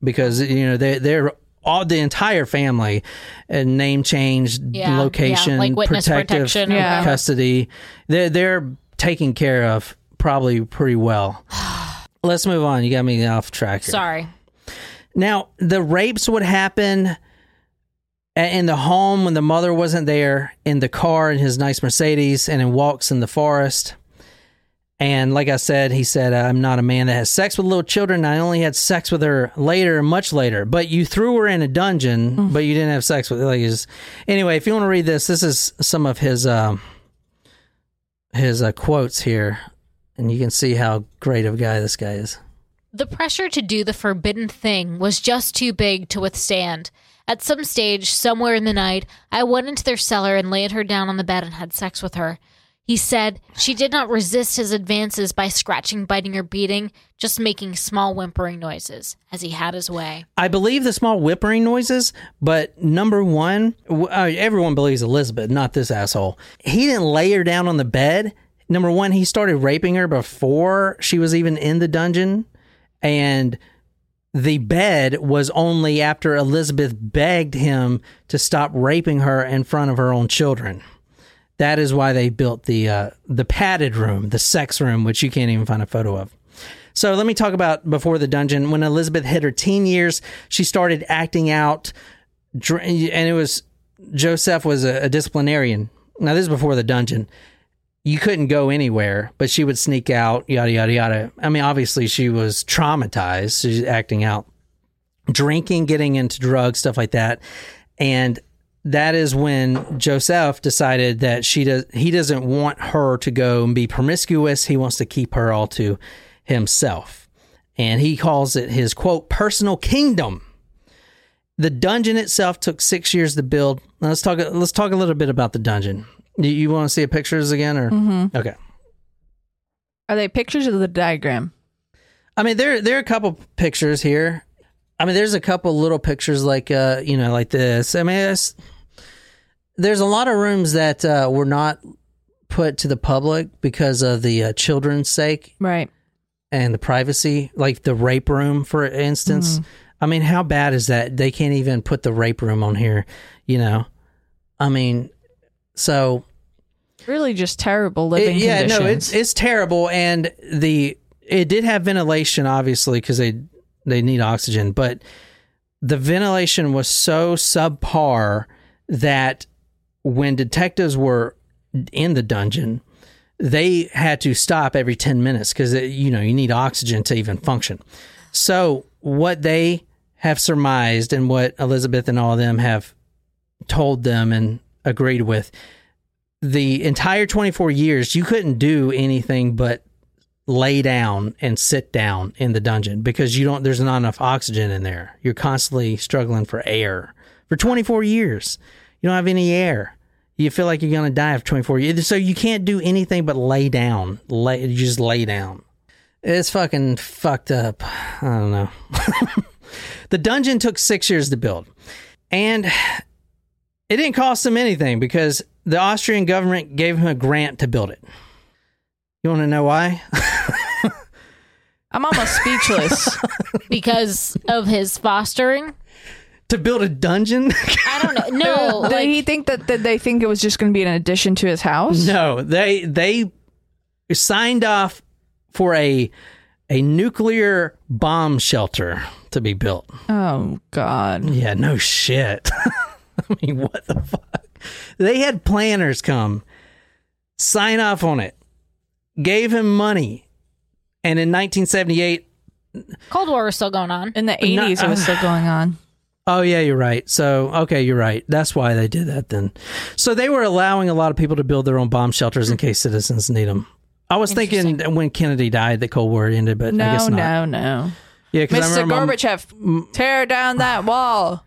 C: because you know they they're all the entire family, uh, name change,
A: Yeah, yeah,
C: location,
A: like
C: protective
A: protection or
D: Yeah.
C: custody. They're they're taken care of probably pretty well. <sighs> <sighs> <sighs> Let's move on. You got me off track here.
A: Sorry.
C: Now, the rapes would happen in the home when the mother wasn't there, in the car in his nice Mercedes, and in walks in the forest. And like I said, he said, I'm not a man that has sex with little children. I only had sex with her later, much later. But you threw her in a dungeon, but you didn't have sex with her. Like, anyway, if you want to read this, this is some of his um, his uh, quotes here, and you can see how great of a guy this guy is.
A: The pressure to do the forbidden thing was just too big to withstand. At some stage, somewhere in the night, I went into their cellar and laid her down on the bed and had sex with her. He said she did not resist his advances by scratching, biting, or beating, just making small whimpering noises as he had his way.
C: I believe the small whimpering noises, but number one, uh, everyone believes Elizabeth, not this asshole. He didn't lay her down on the bed. Number one, he started raping her before she was even in the dungeon. And the bed was only after Elizabeth begged him to stop raping her in front of her own children. That is why they built the uh, the padded room, the sex room, which you can't even find a photo of. So let me talk about before the dungeon. When Elizabeth hit her teen years, she started acting out, and it was Josef was a, a disciplinarian. Now this is before the dungeon. You couldn't go anywhere, but she would sneak out, yada yada yada. I mean, obviously she was traumatized. She's acting out, drinking, getting into drugs, stuff like that, and that is when Josef decided that she does he doesn't want her to go and be promiscuous. He wants to keep her all to himself. And he calls it his quote personal kingdom. The dungeon itself took six years to build. Now let's talk. Let's talk a little bit about the dungeon. You, you want to see pictures again, or okay?
D: Are they pictures of the diagram?
C: I mean, there there are a couple pictures here. I mean, there's a couple little pictures like uh, you know, like this. I mean, it's, there's a lot of rooms that uh, were not put to the public because of the uh, children's sake
D: Right.
C: and the privacy, like the rape room, for instance. I mean, how bad is that? They can't even put the rape room on here, you know? I mean, so
D: Really just terrible living
C: it- yeah,
D: conditions.
C: no, it's it's terrible, and the it did have ventilation, obviously, because they they need oxygen, but the ventilation was so subpar that when detectives were in the dungeon, they had to stop every ten minutes because uh, you know you need oxygen to even function. So what they have surmised and what Elizabeth and all of them have told them and agreed with the entire 24 years, you couldn't do anything but lay down and sit down in the dungeon because you don't, there's not enough oxygen in there. You're constantly struggling for air for 24 years. You don't have any air. You feel like you're going to die after 24 years. So you can't do anything but lay down. Lay, you just lay down. It's fucking fucked up. I don't know. <laughs> the dungeon took six years to build. And it didn't cost him anything because the Austrian government gave him a grant to build it. You want to know why?
D: I'm almost speechless. <laughs>
A: because of his fostering.
C: to build a dungeon?
A: I don't know. No, <laughs>
D: Did
A: like
D: he think that, that they think it was just going to be an addition to his house?
C: no, they they signed off for a a nuclear bomb shelter to be built.
D: Oh God.
C: Yeah, no shit. <laughs> I mean, what the fuck? They had planners come, sign off on it, gave him money, and in 1978,
A: Cold War was still going on.
D: In the 80s, it was still going on. <laughs>
C: Oh yeah, you're right. So okay, you're right. That's why they did that then. So they were allowing a lot of people to build their own bomb shelters in case citizens need them. I was thinking when Kennedy died, the Cold War ended, but I
D: No,
C: guess not.
D: no, no.
C: Yeah, because I
D: Mr.
C: remember, my,
D: Gorbachev, tear down that wall.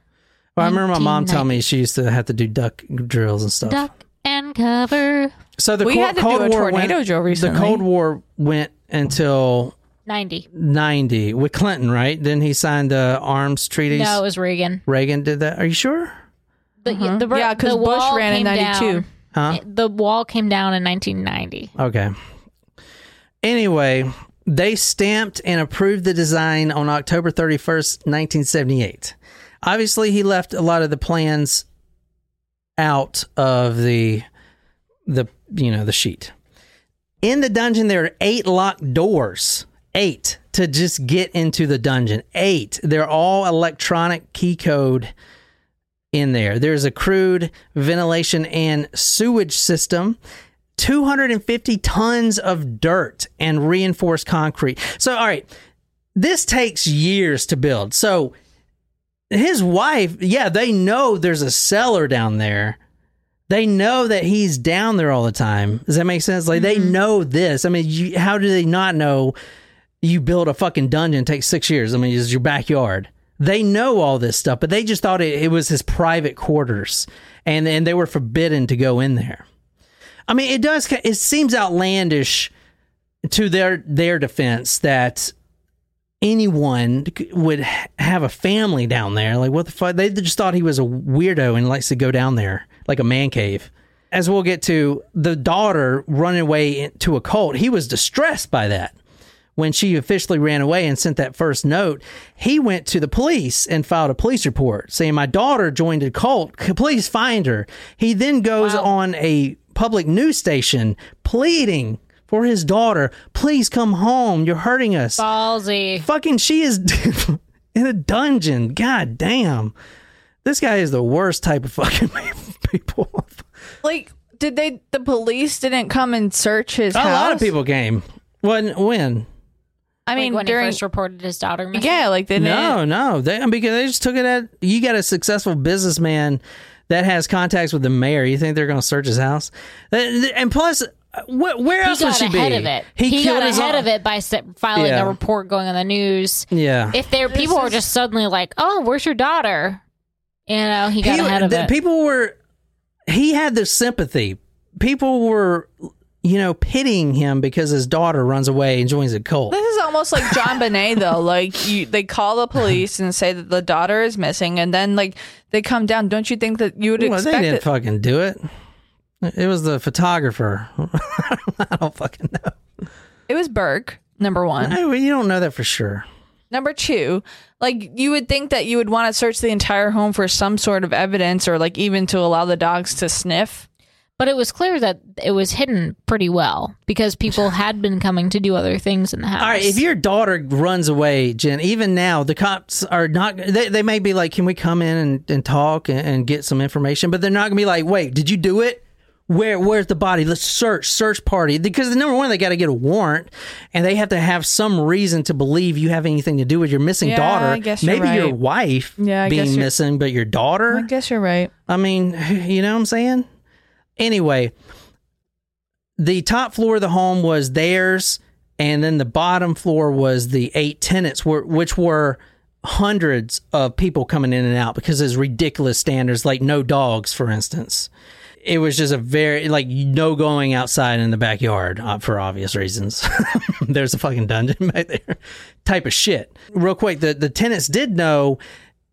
C: Well, I remember my mom telling me she used to have to do duck drills and stuff.
A: Duck and cover.
C: So the
D: We
C: Cold,
D: had to do a
C: War
D: tornado
C: went,
D: drill recently.
C: The Cold War went until
A: 90.
C: 90 with Clinton, right? Then he signed the arms treaties.
A: No, it was Reagan.
C: Reagan did that. Are you sure?
A: The, the,
D: Uh-huh. Yeah, 'cause
A: the
D: Bush ran in 92.
A: down-
C: Huh?
A: The wall came down in 1990.
C: Okay. Anyway, they stamped and approved the design on October 31st, 1978. Obviously, he left a lot of the plans out of the the you know, the sheet. In the dungeon there are 8 locked doors. 8 to just get into the dungeon. 8. They're all electronic key code in there. There's a crude ventilation and sewage system. 250 tons of dirt and reinforced concrete. So, all right, this takes years to build. So, his wife, yeah, they know there's a cellar down there. They know that he's down there all the time. Does that make sense? Like, they mm-hmm. know this. I mean, you, how do they not know you build a fucking dungeon takes six years? I mean, it's your backyard. They know all this stuff, but they just thought it, it was his private quarters, and and they were forbidden to go in there. I mean, it does. It seems outlandish to their their defense that anyone would have a family down there. Like, what the fuck? They just thought he was a weirdo and likes to go down there like a man cave. As we'll get to, the daughter running away to a cult, he was distressed by that. When she officially ran away and sent that first note, he went to the police and filed a police report saying, My daughter joined a cult. Please find her. He then goes on a public news station pleading for his daughter, Please come home. You're hurting us.
A: Ballsy.
C: Fucking, she is <laughs> in a dungeon. God damn. This guy is the worst type of fucking <laughs> people.
D: Like, did they, the police didn't come and search his house?
C: A
D: house?
C: lot of people came. When? When?
D: I mean,
A: like when
D: during,
A: he first reported his daughter missing.
D: yeah, like they didn't.
C: No, no. They because they just took it at you got a successful businessman that has contacts with the mayor. You think they're going to search his house? And plus, uh, wh- where
A: He
C: else would she
A: ahead
C: be?
A: of it.
C: He,
A: He, got
C: his
A: ahead
C: own-
A: of it by filing
C: Yeah.
A: a report going on the news.
C: Yeah.
A: If there people were just suddenly like, "Oh, where's your daughter?" You know, he got
C: He-
A: ahead of
C: the-
A: it.
C: People were. He had the sympathy. People were, you know, pitying him because his daughter runs away and joins a cult.
D: This is almost like John <laughs> Bonet, though. Like you, they call the police and say that the daughter is missing, and then like they come down. Don't you think that you would
C: Well, they didn't
D: it?
C: fucking do it. It was the photographer. <laughs> I don't fucking know.
D: it was Burke, number one.
C: I, you don't know that for sure.
D: Number two, like you would think that you would want to search the entire home for some sort of evidence, or like even to allow the dogs to sniff.
A: but it was clear that it was hidden pretty well because people <laughs> had been coming to do other things in the house.
C: All right, if your daughter runs away, Jen, even now the cops are not. They, they may be like, "Can we come in and, and talk and, and get some information?" But they're not gonna be like, "Wait, did you do it? Where where's the body? Let's search search party." Because the number one, they got to get a warrant, and they have to have some reason to believe you have anything to do with your missing
D: Yeah,
C: daughter.
D: I guess you're
C: Maybe your wife
D: Yeah, I
C: being missing, but your daughter.
D: I guess you're right.
C: I mean, <laughs> you know what I'm saying? Anyway, the top floor of the home was theirs, and then the bottom floor was the eight tenants, which were hundreds of people coming in and out because there's ridiculous standards, like no dogs, for instance. It was just a very like no going outside in the backyard uh, for obvious reasons. <laughs> There's a fucking dungeon <laughs> back there, type of shit. Real quick, the the tenants did know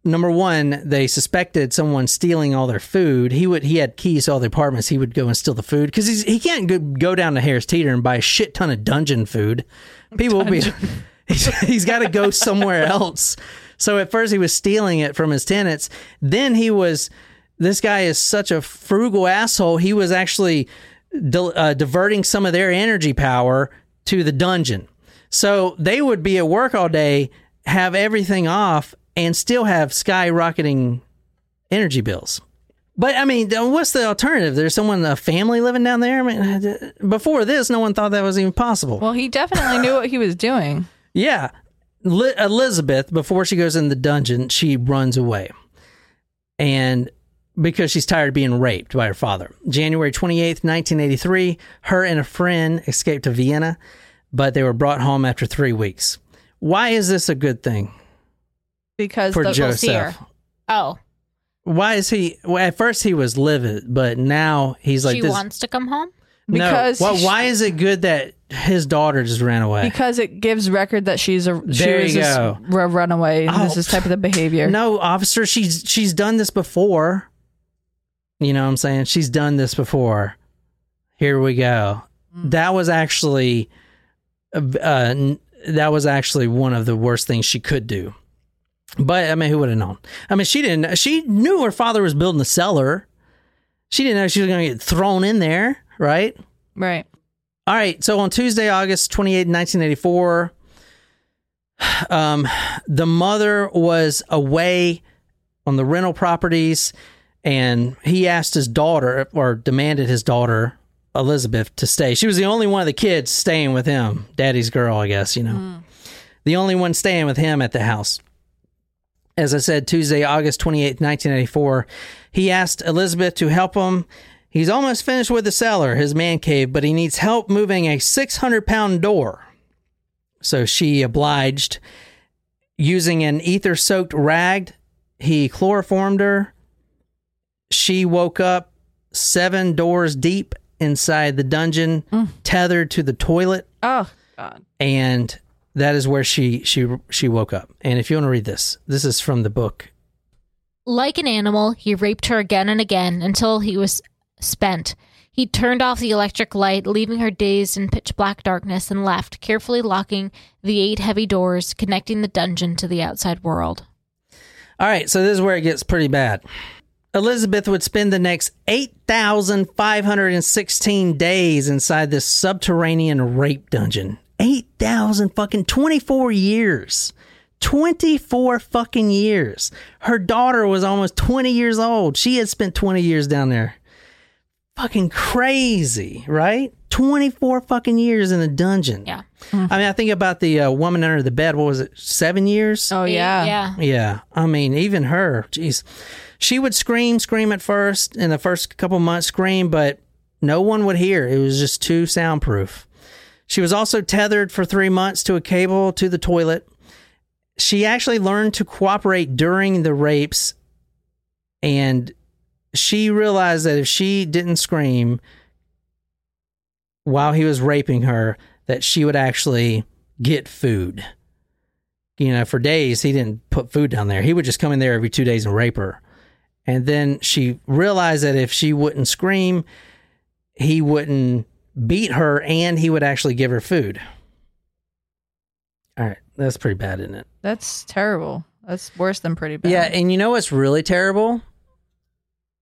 C: number one, they suspected someone stealing all their food. He would he had keys to all the apartments. He would go and steal the food because he can't go, go down to Harris Teeter and buy a shit ton of dungeon food. People will be <laughs> he's, he's got to go somewhere else. So at first he was stealing it from his tenants. Then he was this guy is such a frugal asshole. He was actually di- uh, diverting some of their energy power to the dungeon. So they would be at work all day, have everything off, and still have skyrocketing energy bills. But I mean, what's the alternative? There's someone, a family living down there. I mean, before this, no one thought that was even possible.
D: Well, he definitely knew what he was doing. <laughs>
C: Yeah. Li- Elizabeth, before she goes in the dungeon, she runs away. And because she's tired of being raped by her father. January 28th, 1983, her and a friend escaped to Vienna, but they were brought home after three weeks. Why is this a good thing
D: Because
C: for
D: the,
A: see her.
C: Josef?
A: Oh,
C: Why is he? Well, at first he was livid, but now he's like
A: she
C: this.
A: wants to come home.
D: because
C: no. Well,
D: she-
C: why is it good that his daughter just ran away?
D: because it gives record that she's a she
C: There
D: was
C: you
D: this
C: go.
D: r- runaway. And this
C: Oh.
D: is type of the behavior.
C: No, officer, she's she's done this before. You know what I'm saying? She's done this before. Here we go. That was actually uh, that was actually one of the worst things she could do. But I mean, who would have known? I mean, she didn't. She knew her father was building a cellar. She didn't know she was going to get thrown in there, right?
D: Right.
C: All right. So on Tuesday, August 28, 1984, <sighs> um, the mother was away on the rental properties and he asked his daughter or demanded his daughter, Elizabeth, to stay. She was the only one of the kids staying with him. Daddy's girl, I guess, you know. Hmm. The only one staying with him at the house. As I said, Tuesday, August 28, 1984, he asked Elizabeth to help him. He's almost finished with the cellar, his man cave, but he needs help moving a 600 pound door. So she obliged. Using an ether soaked rag, he chloroformed her. She woke up seven doors deep inside the dungeon, mm. tethered to the toilet
D: Oh God.
C: and that is where she she she woke up. And if you want to read this, this is from the book.
A: Like an animal, he raped her again and again until he was spent. He turned off the electric light, leaving her dazed in pitch black darkness, and left, carefully locking the eight heavy doors connecting the dungeon to the outside world.
C: All right, so this is where it gets pretty bad. Elizabeth would spend the next 8,516 days inside this subterranean rape dungeon. 8,000 fucking 24 years. 24 fucking years. Her daughter was almost 20 years old. She had spent 20 years down there. Fucking crazy, right? 24 fucking years in a dungeon.
A: Yeah.
C: I mean, I think about the uh, woman under the bed. What was it? Seven years?
D: Oh yeah.
A: Yeah.
C: Yeah. I mean, even her, jeez. She would scream, scream at first in the first couple months, scream, but no one would hear. It was just too soundproof. She was also tethered for three months to a cable to the toilet. She actually learned to cooperate during the rapes, and she realized that if she didn't scream while he was raping her, that she would actually get food you know, for days he didn't put food down there. He would just come in there every two days and rape her. And then she realized that if she wouldn't scream, he wouldn't beat her and he would actually give her food. All right, that's pretty bad, isn't it?
D: That's terrible. That's worse than pretty bad.
C: Yeah, and you know what's really terrible?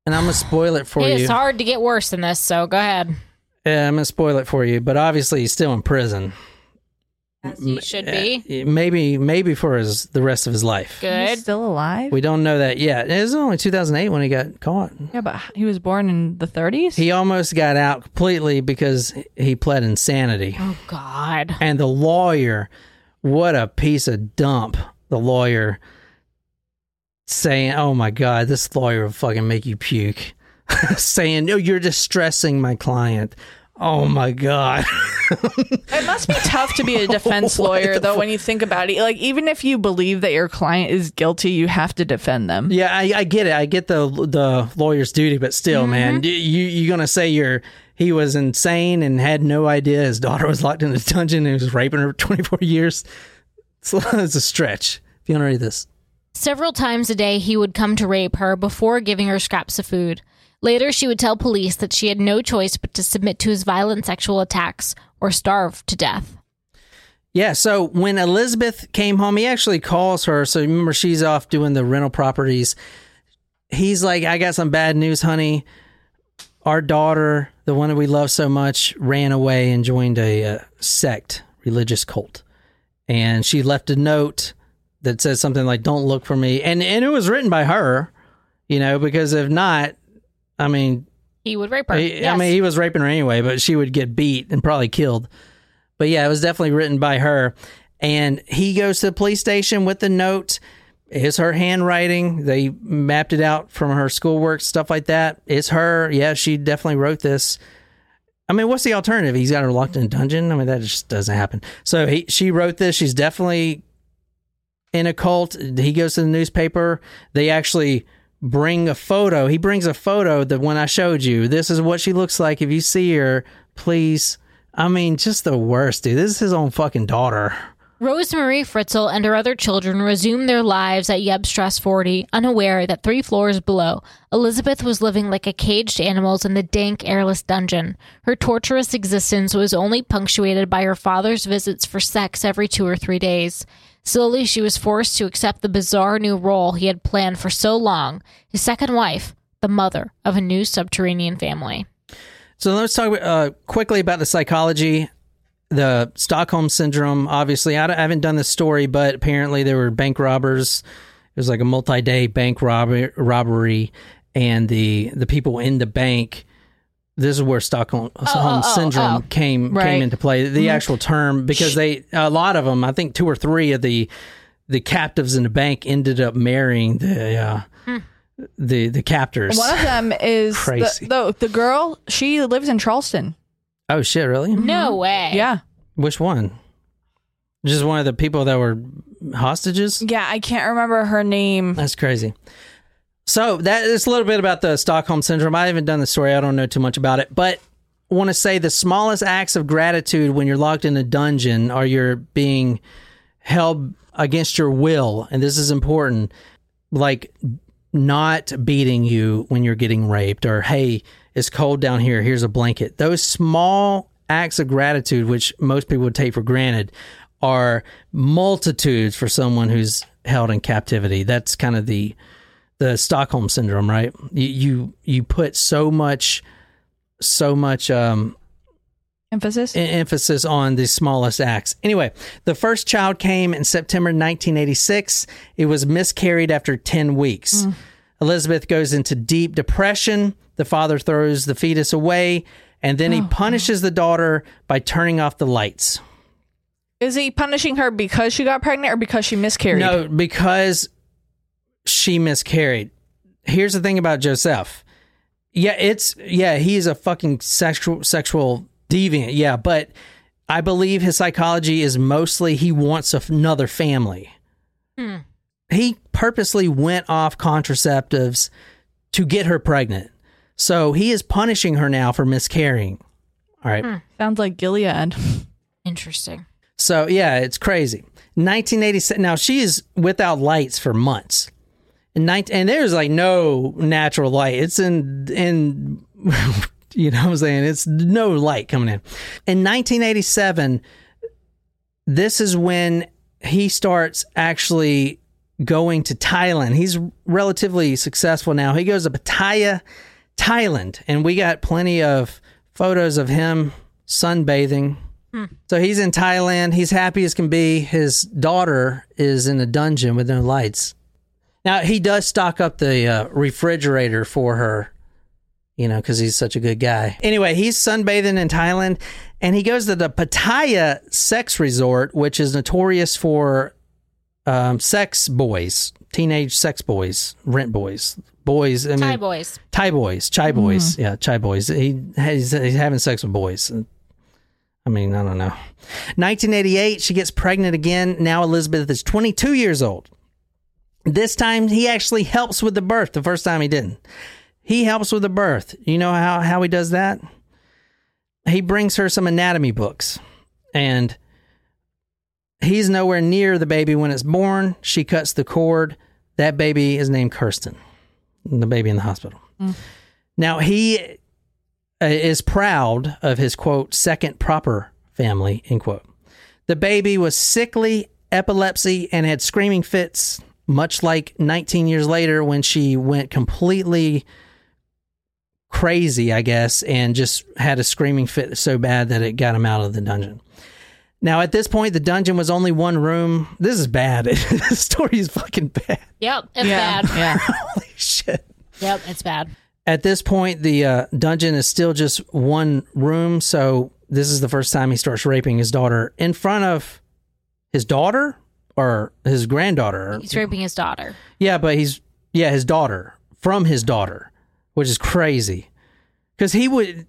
C: And I'm gonna spoil it for you.
A: It's hard to get worse than this, so go ahead.
C: Yeah, I'm gonna spoil it for you, but obviously he's still in prison.
A: As you should be.
C: Uh, Maybe, maybe for his the rest of his life.
D: He's
A: Good.
D: still alive.
C: We don't know that yet. It was only 2008 when he got caught.
D: yeah, but he was born in the 30s.
C: He almost got out completely because he pled insanity.
A: Oh God.
C: And the lawyer, what a piece of dump. The lawyer saying, Oh my God, this lawyer will fucking make you puke. <laughs> saying, No, you're distressing my client. Oh my God.
D: It must be tough to be a <laughs> defense lawyer, though, when you think about it. Like, even if you believe that your client is guilty, you have to defend them.
C: yeah, I, I get it. I get the the lawyer's duty, but still, mm-hmm. man, you you're gonna say you're he was insane and had no idea his daughter was locked in a dungeon and he was raping her for <laughs> 24 years. It's, it's a stretch. If you want to read this.
A: Several times a day, he would come to rape her before giving her scraps of food. Later, she would tell police that she had no choice but to submit to his violent sexual attacks or starve to death.
C: Yeah, so when Elizabeth came home, he actually calls her. So remember, she's off doing the rental properties. He's like, I got some bad news, honey. Our daughter, the one that we love so much, ran away and joined a uh, sect, religious cult. And she left a note that says something like, Don't look for me. And, and it was written by her, you know, because if not, I mean,
A: He would rape her.
C: he- I mean, he was raping her anyway, but she would get beat and probably killed. But yeah, it was definitely written by her. And he goes to the police station with the note. It's her handwriting. They mapped it out from her schoolwork, stuff like that. It's her. Yeah, she definitely wrote this. I mean, what's the alternative? He's got her locked in a dungeon. I mean, that just doesn't happen. So he, she wrote this. She's definitely in a cult. He goes to the newspaper. They actually bring a photo. He brings a photo the one I showed you, this is what she looks like. If you see her, please. I mean, just the worst, dude. This is his own fucking daughter.
A: Rosemarie Fritzl and her other children resumed their lives at Ybbsstrasse 40, unaware that three floors below, Elizabeth was living like a caged animal in the dank, airless dungeon. Her torturous existence was only punctuated by her father's visits for sex every two or three days. Slowly, she was forced to accept the bizarre new role he had planned for so long his second wife, the mother of a new subterranean family.
C: So let's talk uh, quickly about the psychology, the Stockholm syndrome. Obviously, I, I haven't done this story, but apparently there were bank robbers. It was like a multi-day bank robbery, robbery, and the the people in the bank. This is where Stockholm
A: oh, oh, oh
C: syndrome
A: oh.
C: came
D: Right.
C: came into play. The mm-hmm. actual term because they a lot of them, I think two or three of the the captives in the bank ended up marrying the uh, hmm. the the captors.
D: One of them is
C: Crazy.
D: the, the the girl. She lives in Charleston.
C: Oh shit! Really? Mm-hmm.
A: No way.
D: Yeah,
C: Which one? Just one of the people that were hostages?
D: yeah. I can't remember her name.
C: That's crazy. So that is a little bit about the Stockholm syndrome. I haven't done the story. I don't know too much about it, but want to say the smallest acts of gratitude when you're locked in a dungeon or you're being held against your will, and this is important, like not beating you when you're getting raped or hey, it's cold down here, here's a blanket. Those small acts of gratitude which most people would take for granted are multitudes for someone who's held in captivity. That's kind of the the Stockholm syndrome, right? You you, you put so much so much um
D: Emphasis.
C: emphasis on the smallest acts. Anyway, the first child came in September 1986. It was miscarried after 10 weeks. Elizabeth goes into deep depression. The father throws the fetus away and then he punishes the daughter by turning off the lights.
D: Is he punishing her because she got pregnant or because she miscarried?
C: No, because she miscarried. Here's the thing about Josef. Yeah, it's yeah, he's a fucking sexual sexual deviant. Yeah, but I believe his psychology is mostly he wants another family. Hmm. He purposely went off contraceptives to get her pregnant. So he is punishing her now for miscarrying. All right. Hmm.
D: Sounds like Gilead.
A: Interesting.
C: So yeah, it's crazy. 1987. Now she is without lights for months. And, 19, and there's like no natural light. It's in in <laughs> you know what I'm saying? It's no light coming in. In 1987, this is when he starts actually going to Thailand. He's relatively successful now. He goes to Pattaya, Thailand, and we got plenty of photos of him sunbathing. Hmm. So he's in Thailand. He's happy as can be. His daughter is in a dungeon with no lights. Now he does stock up the uh, refrigerator for her, you know, because he's such a good guy. Anyway, he's sunbathing in Thailand, and he goes to the Pattaya Sex Resort, which is notorious for um, sex boys, teenage sex boys, rent boys, boys. I mean,
A: Thai boys.
C: Thai boys, chai boys, yeah, chai boys. He he's, he's having sex with boys. I mean, I don't know. 1988, she gets pregnant again. Now Elizabeth is 22 years old. This time he actually helps with the birth. The first time he didn't. He helps with the birth. You know how how he does that? He brings her some anatomy books, and he's nowhere near the baby when it's born. She cuts the cord. That baby is named Kerstin, the baby in the hospital. Now he uh, is proud of his quote second proper family end quote. The baby was sickly, epilepsy, and had screaming fits, much like 19 years later when she went completely crazy, I guess, and just had a screaming fit so bad that it got him out of the dungeon. Now, at this point, the dungeon was only one room. This is bad. <laughs> this story is fucking bad.
A: Yep, it's
D: yeah.
A: bad.
D: Yeah. <laughs>
C: Holy shit.
A: Yep, it's bad.
C: At this point, the uh, dungeon is still just one room. So this is the first time he starts raping his daughter in front of his daughter or his granddaughter.
A: He's raping his daughter.
C: Yeah, but he's yeah his daughter from his daughter, which is crazy because he would.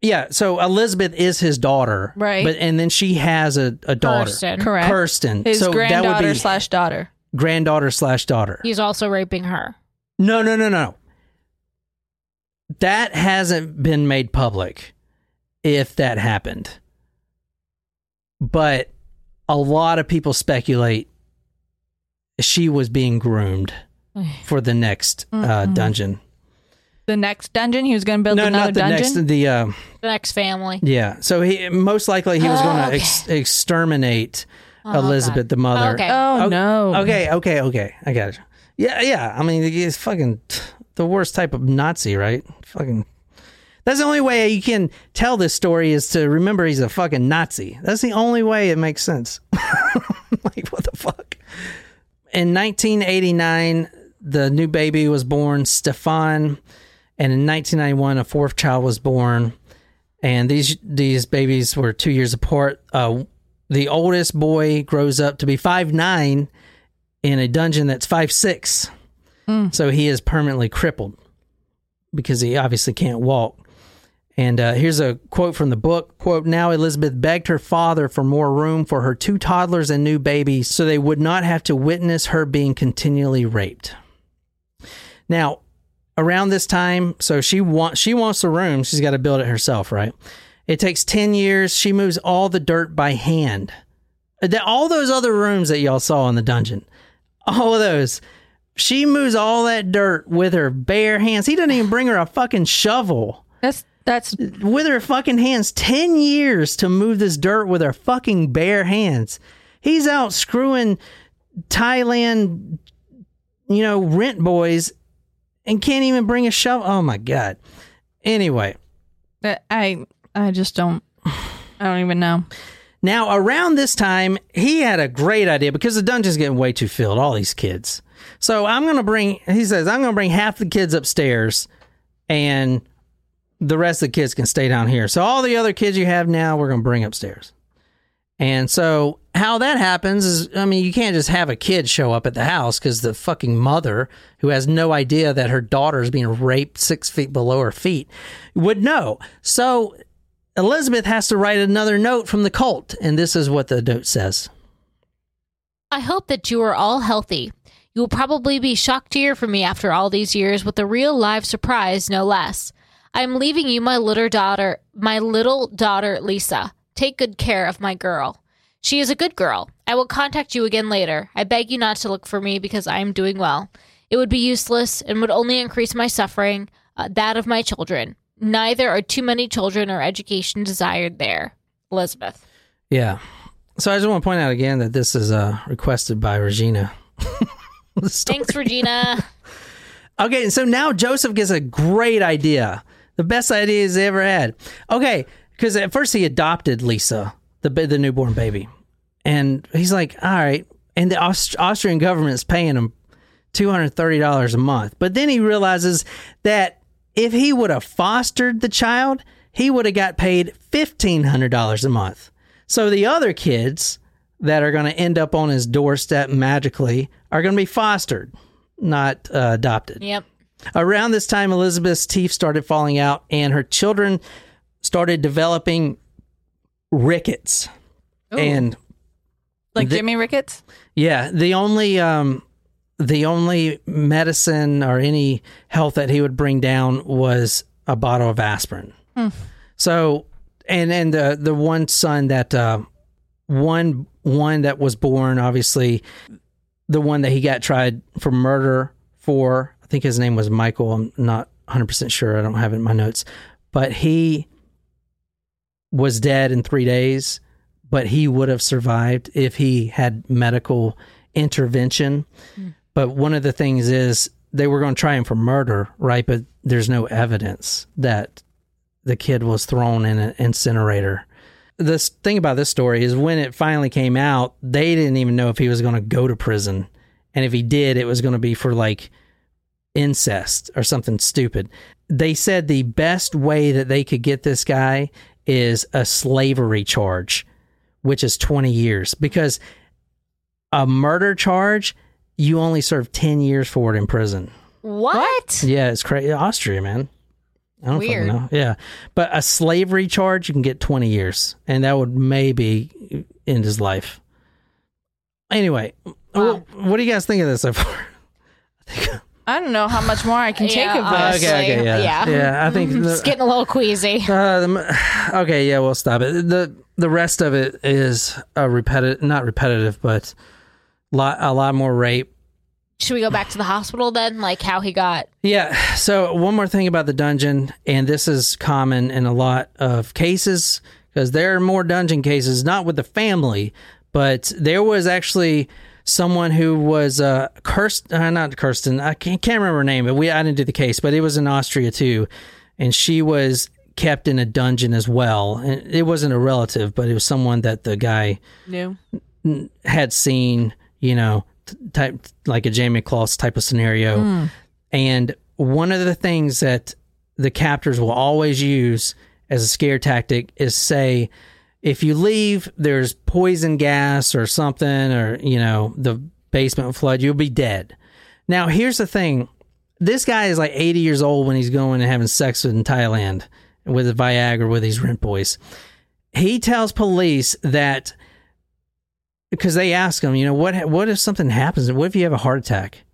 C: Yeah, so Elizabeth is his daughter,
D: Right.
C: But and then she has a, a daughter,
A: Kerstin.
D: Correct.
C: Kerstin.
D: His
C: so that would
D: granddaughter
C: be
D: slash daughter.
C: granddaughter slash daughter.
A: He's also raping her.
C: No, no, no, no. That hasn't been made public if that happened. But a lot of people speculate she was being groomed <sighs> for the next uh, dungeon.
D: The next dungeon, he was going to build
C: No,
D: another
C: not the
D: dungeon.
C: next. The uh,
A: The next family.
C: yeah. So he most likely he was
A: Oh,
C: going to
A: okay.
C: ex- exterminate
A: Oh,
C: Elizabeth,
A: God.
C: the mother.
A: Okay.
D: oh
C: Okay.
D: no.
C: Okay, okay, okay. I got it. Yeah, yeah. I mean, he's fucking the worst type of Nazi, right? Fucking. That's the only way you can tell this story is to remember he's a fucking Nazi. That's the only way it makes sense. <laughs> like, what the fuck? In 1989, the new baby was born, Stefan, and in 1991, a fourth child was born. And these these babies were two years apart. Uh, the oldest boy grows up to be five nine in a dungeon that's five six. So he is permanently crippled because he obviously can't walk. And uh, here's a quote from the book. Quote, now Elizabeth begged her father for more room for her two toddlers and new baby so they would not have to witness her being continually raped. Now, around this time, so she wants she wants the room. She's got to build it herself, right? It takes 10 years. She moves all the dirt by hand. All those other rooms that y'all saw in the dungeon, all of those, she moves all that dirt with her bare hands. He doesn't even bring her a fucking shovel
D: That's that's
C: with her fucking hands. 10 years to move this dirt with her fucking bare hands. He's out screwing Thailand, you know, rent boys and can't even bring a shovel. Oh my God. Anyway.
D: I I just don't I don't even know.
C: Now, around this time, he had a great idea because the dungeon's getting way too filled, all these kids. So I'm going to bring, he says, I'm going to bring half the kids upstairs and the rest of the kids can stay down here. So all the other kids you have now, we're going to bring upstairs. And so how that happens is, I mean, you can't just have a kid show up at the house because the fucking mother, who has no idea that her daughter is being raped six feet below her feet, would know. So Elizabeth has to write another note from the cult, and this is what the note says.
A: I hope that you are all healthy. You will probably be shocked to hear from me after all these years with a real live surprise, no less. I am leaving you my little daughter, my little daughter Lisa. Take good care of my girl. She is a good girl. I will contact you again later. I beg you not to look for me because I am doing well. It would be useless and would only increase my suffering, uh, that of my children. Neither are too many children or education desired there. Elizabeth.
C: Yeah. So I just want to point out again that this is uh, requested by Regina. <laughs>
A: Thanks, Regina. <laughs>
C: Okay, and so now Josef gets a great idea. The best idea he's ever had. Okay, because at first he adopted Lisa, the the newborn baby, and he's like, all right, and the Aust- Austrian government's paying him two hundred thirty dollars a month. But then he realizes that if he would have fostered the child, he would have got paid fifteen hundred dollars a month. So the other kids that are going to end up on his doorstep magically are going to be fostered, not uh, adopted.
A: Yep.
C: Around this time, Elizabeth's teeth started falling out, and her children started developing rickets. And
D: Like
C: The-
D: Jimmy Ricketts?
C: yeah, the only um, the only medicine or any health that he would bring down was a bottle of aspirin. So, and and the the one son that uh, one one that was born, obviously, the one that he got tried for murder for. I think his name was Michael. I'm not 100 percent sure. I don't have it in my notes, but he was dead in three days. But he would have survived if he had medical intervention. Hmm. But one of the things is they were going to try him for murder, right? But there's no evidence that the kid was thrown in an incinerator. The thing about this story is when it finally came out, they didn't even know if he was going to go to prison. And if he did, it was going to be for like incest or something stupid. They said the best way that they could get this guy is a slavery charge, which is 20 years because a murder charge, you only serve 10 years for it in prison.
A: What?
C: Yeah, it's crazy. Austria, man. I don't
A: Weird.
C: know. Yeah. But a slavery charge, you can get 20 years, and that would maybe end his life. Anyway,
A: Wow.
C: wh- what do you guys think of this so far? <laughs>
D: I don't know how much more I can take of this.
A: okay.
C: okay, okay, yeah.
A: yeah.
C: I think. <laughs>
A: It's
C: The,
A: getting a little queasy.
C: uh, the, okay, yeah, we'll stop it. The the rest of it is a repetitive, not repetitive, but lot, a lot more rape.
A: Should we go back to the hospital then? Like how he got.
C: Yeah. So one more thing about the dungeon, and this is common in a lot of cases because there are more dungeon cases, not with the family, but there was actually someone who was uh, Kerstin, uh, not Kerstin, I can't, can't remember her name, but we I didn't do the case, but it was in Austria too, and she was kept in a dungeon as well. And it wasn't a relative, but it was someone that the guy
D: New.
C: had seen, you know, t- type like a Jayme Closs type of scenario. And one of the things that the captors will always use as a scare tactic is say, if you leave, there's poison gas or something, or, you know, the basement flood, you'll be dead. Now, here's the thing this guy is like 80 years old when he's going and having sex in Thailand with a Viagra with these rent boys. He tells police that because they ask him, you know, what what if something happens? What if you have a heart attack?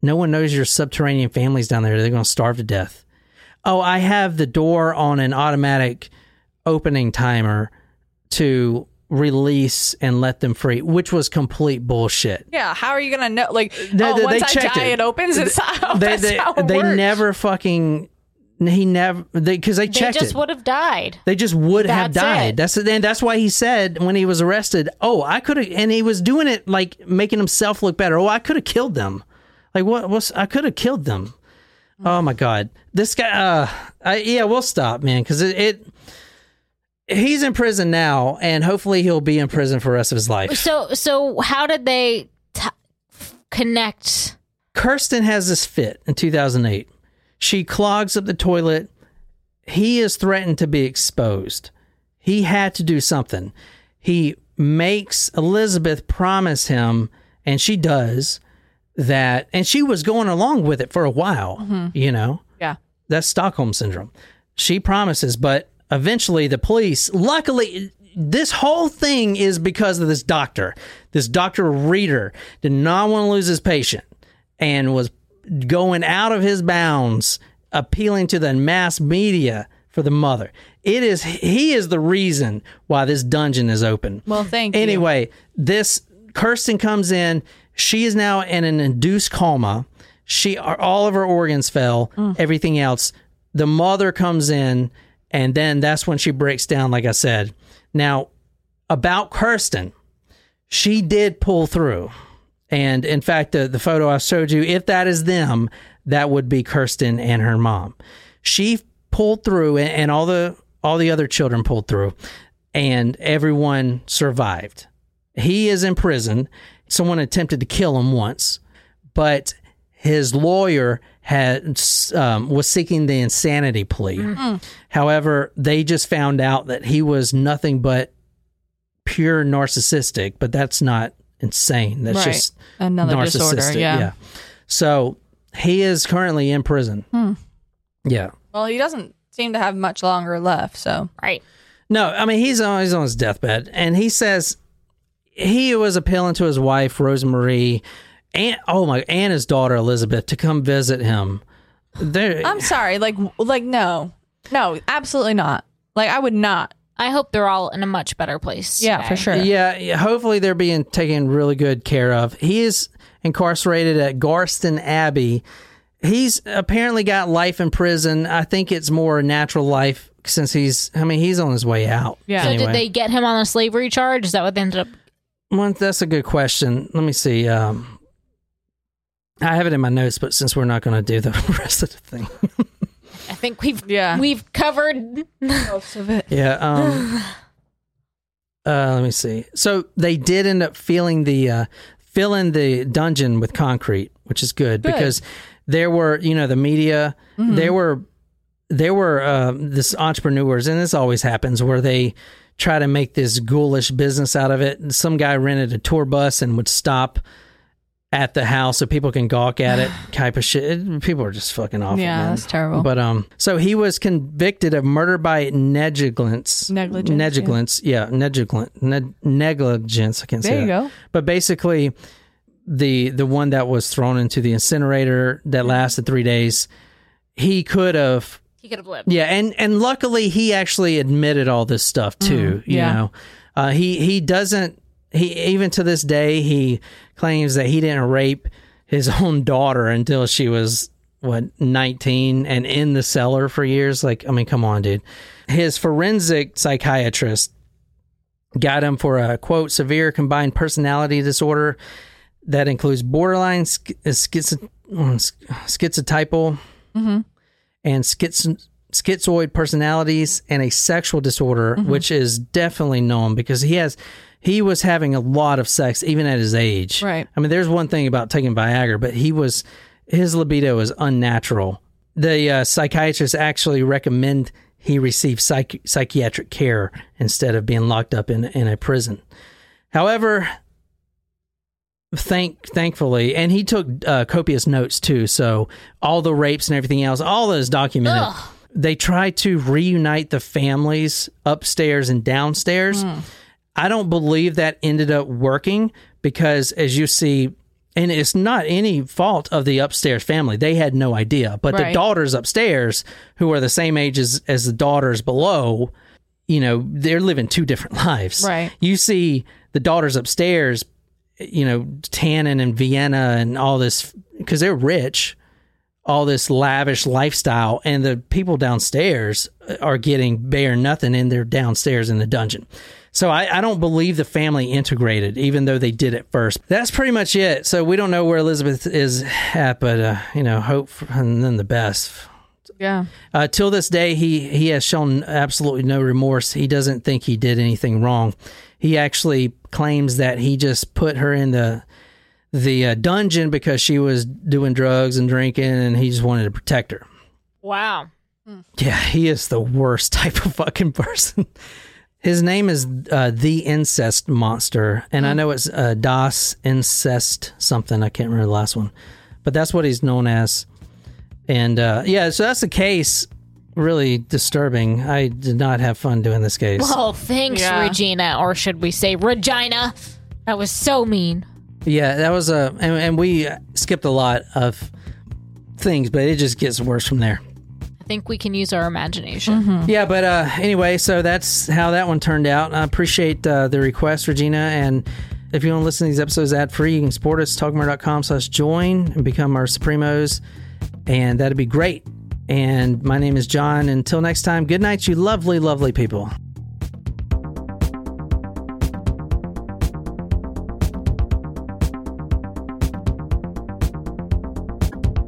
C: No one knows your subterranean family's down there. They're going to starve to death. Oh, I have the door on an automatic opening timer to release and let them free, which was complete bullshit.
D: Yeah, how are you gonna know? Like,
C: They-
D: oh,
C: they-
D: once
C: they
D: I
C: checked
D: die,
C: it.
D: it, opens. It's <laughs> how,
C: They
D: that's
C: they,
D: how it
C: they
D: works.
C: never fucking he never they because they
A: They
C: checked They
A: just
C: it.
A: would have died.
C: They just would have died.
A: it.
C: That's and that's why he said when he was arrested, "Oh, I could have," and he was doing it like making himself look better. Oh, I could have killed them. Like what was I could have killed them? Oh my god, this guy. Uh, I, yeah, we'll stop, man, because it, it. He's in prison now, and hopefully he'll be in prison for the rest of his life.
A: So so how did they t- connect?
C: Kerstin has this fit in 2008. She clogs up the toilet he is threatened to be exposed. He had to do something. He makes Elizabeth promise him, and she does that, and she was going along with it for a while, mm-hmm. you know.
D: Yeah.
C: That's Stockholm syndrome. She promises, but eventually the police, luckily, this whole thing is because of this doctor. This Dr. Reiter did not want to lose his patient and was going out of his bounds, appealing to the mass media for the mother. It is he is the reason why this dungeon is open.
D: Well, thank you.
C: Anyway, this Kerstin comes in. She is now in an induced coma. She all of her organs fell.
D: Mm.
C: Everything else. The mother comes in, and then that's when she breaks down. Like I said, now about Kerstin, she did pull through, and in fact, the the photo I showed you, if that is them, that would be Kerstin and her mom. She pulled through, and, and all the all the other children pulled through, and everyone survived. He is in prison. Someone attempted to kill him once, but his lawyer had um, was seeking the insanity plea. Mm-hmm. Mm. However, they just found out that he was nothing but pure narcissistic. But that's not insane. That's
D: Right.
C: just
D: Another
C: narcissistic.
D: disorder. Yeah.
C: So he is currently in prison. Hmm. Yeah.
D: Well, he doesn't seem to have much longer left. So
A: Right.
C: No, I mean he's on he's on his deathbed, and he says he was appealing to his wife Rosemarie, and oh my, and his daughter Elizabeth to come visit him. There,
D: I'm sorry. Like, like no, no, absolutely not. Like, I would not.
A: I hope they're all in a much better place.
D: Yeah,
A: today.
D: for sure.
C: yeah, yeah, hopefully they're being taken really good care of. He is incarcerated at Garsten Abbey. He's apparently got life in prison. I think it's more natural life since he's. I mean, he's on his way out.
D: Yeah.
A: So
C: Anyway.
A: did they get him on a slavery charge? Is that what they ended up?
C: Well, that's a good question. Let me see. Um, I have it in my notes, but since we're not going to do the <laughs> rest of the thing,
A: I think we've
D: Yeah.
A: we've covered.
D: Most of it.
C: yeah. Um, <sighs> uh, let me see. So they did end up filling the uh, filling the dungeon with concrete, which is good,
D: Good.
C: because there were you know the media there were there were um, this entrepreneurs, and this always happens where they try to make this ghoulish business out of it. And some guy rented a tour bus and would stop at the house so people can gawk at it, <sighs> type of shit. People are just fucking awful.
D: Yeah,
C: man.
D: that's terrible.
C: But um, so he was convicted of murder by negligence.
D: Negligence,
C: Negligence. Yeah, negligent. Neg- negligence. I can't say
D: There you
C: that.
D: go.
C: But basically, the the one that was thrown into the incinerator that lasted three days, he could have.
A: He could have lived.
C: Yeah, and and luckily he actually admitted all this stuff too. you
D: yeah.
C: know, uh, he he doesn't. He even to this day he claims that he didn't rape his <laughs> own daughter until she was what 19 and in the cellar for years. Like, I mean, come on, dude. His forensic psychiatrist got him for a quote severe combined personality disorder that includes borderline sch- schizo- uh, uh schizotypal mm-hmm. and schiz- schizoid personalities and a sexual disorder, mm-hmm. which is definitely known because he has he was having a lot of sex even at his age.
D: Right.
C: I mean, there's one thing about taking Viagra, but he was his libido is unnatural. The uh, psychiatrists actually recommend he receive psych- psychiatric care instead of being locked up in in a prison. However, thank thankfully, and he took uh, copious notes too. So all the rapes and everything else, all is documented.
A: Ugh.
C: They tried to reunite the families upstairs and downstairs. I don't believe that ended up working because, as you see, and it's not any fault of the upstairs family. They had no idea. But the daughters upstairs, who are the same age as, as the daughters below, you know, they're living two different <laughs> lives.
D: Right.
C: You see the daughters upstairs, you know, tanning in Vienna and all this, because they're rich, all this lavish lifestyle, and the people downstairs are getting bare nothing, and they're downstairs in the dungeon. So I, I don't believe the family integrated, even though they did at first. That's pretty much it. So we don't know where Elizabeth is at, but uh, you know, hope for, and then the best.
D: Yeah.
C: Uh, till this day, he he has shown absolutely no remorse. He doesn't think he did anything wrong. He actually claims that he just put her in the the uh, dungeon because she was doing drugs and drinking, and he just wanted to protect her.
A: Wow.
C: Yeah, he is the worst <laughs> type of fucking person. His name is uh, the incest monster, and I know it's uh, Das Incest something. I can't remember the last one, but that's what he's known as. And uh, yeah, so that's the case. Really disturbing. I did not have fun doing this case.
A: Oh, thanks,
D: Yeah.
A: Regina, or should we say Regina? That was so mean.
C: Yeah, that was a, and, and we skipped a lot of things, but it just gets worse from there.
A: I think we can use our imagination.
C: Yeah, but uh, anyway, so that's how that one turned out. I appreciate uh, the request, Regina. And if you want to listen to these episodes ad free, you can support us, talkmore.com slash join and become our Supremos. And that'd be great. And my name is John. Until next time, good night, you lovely, lovely people.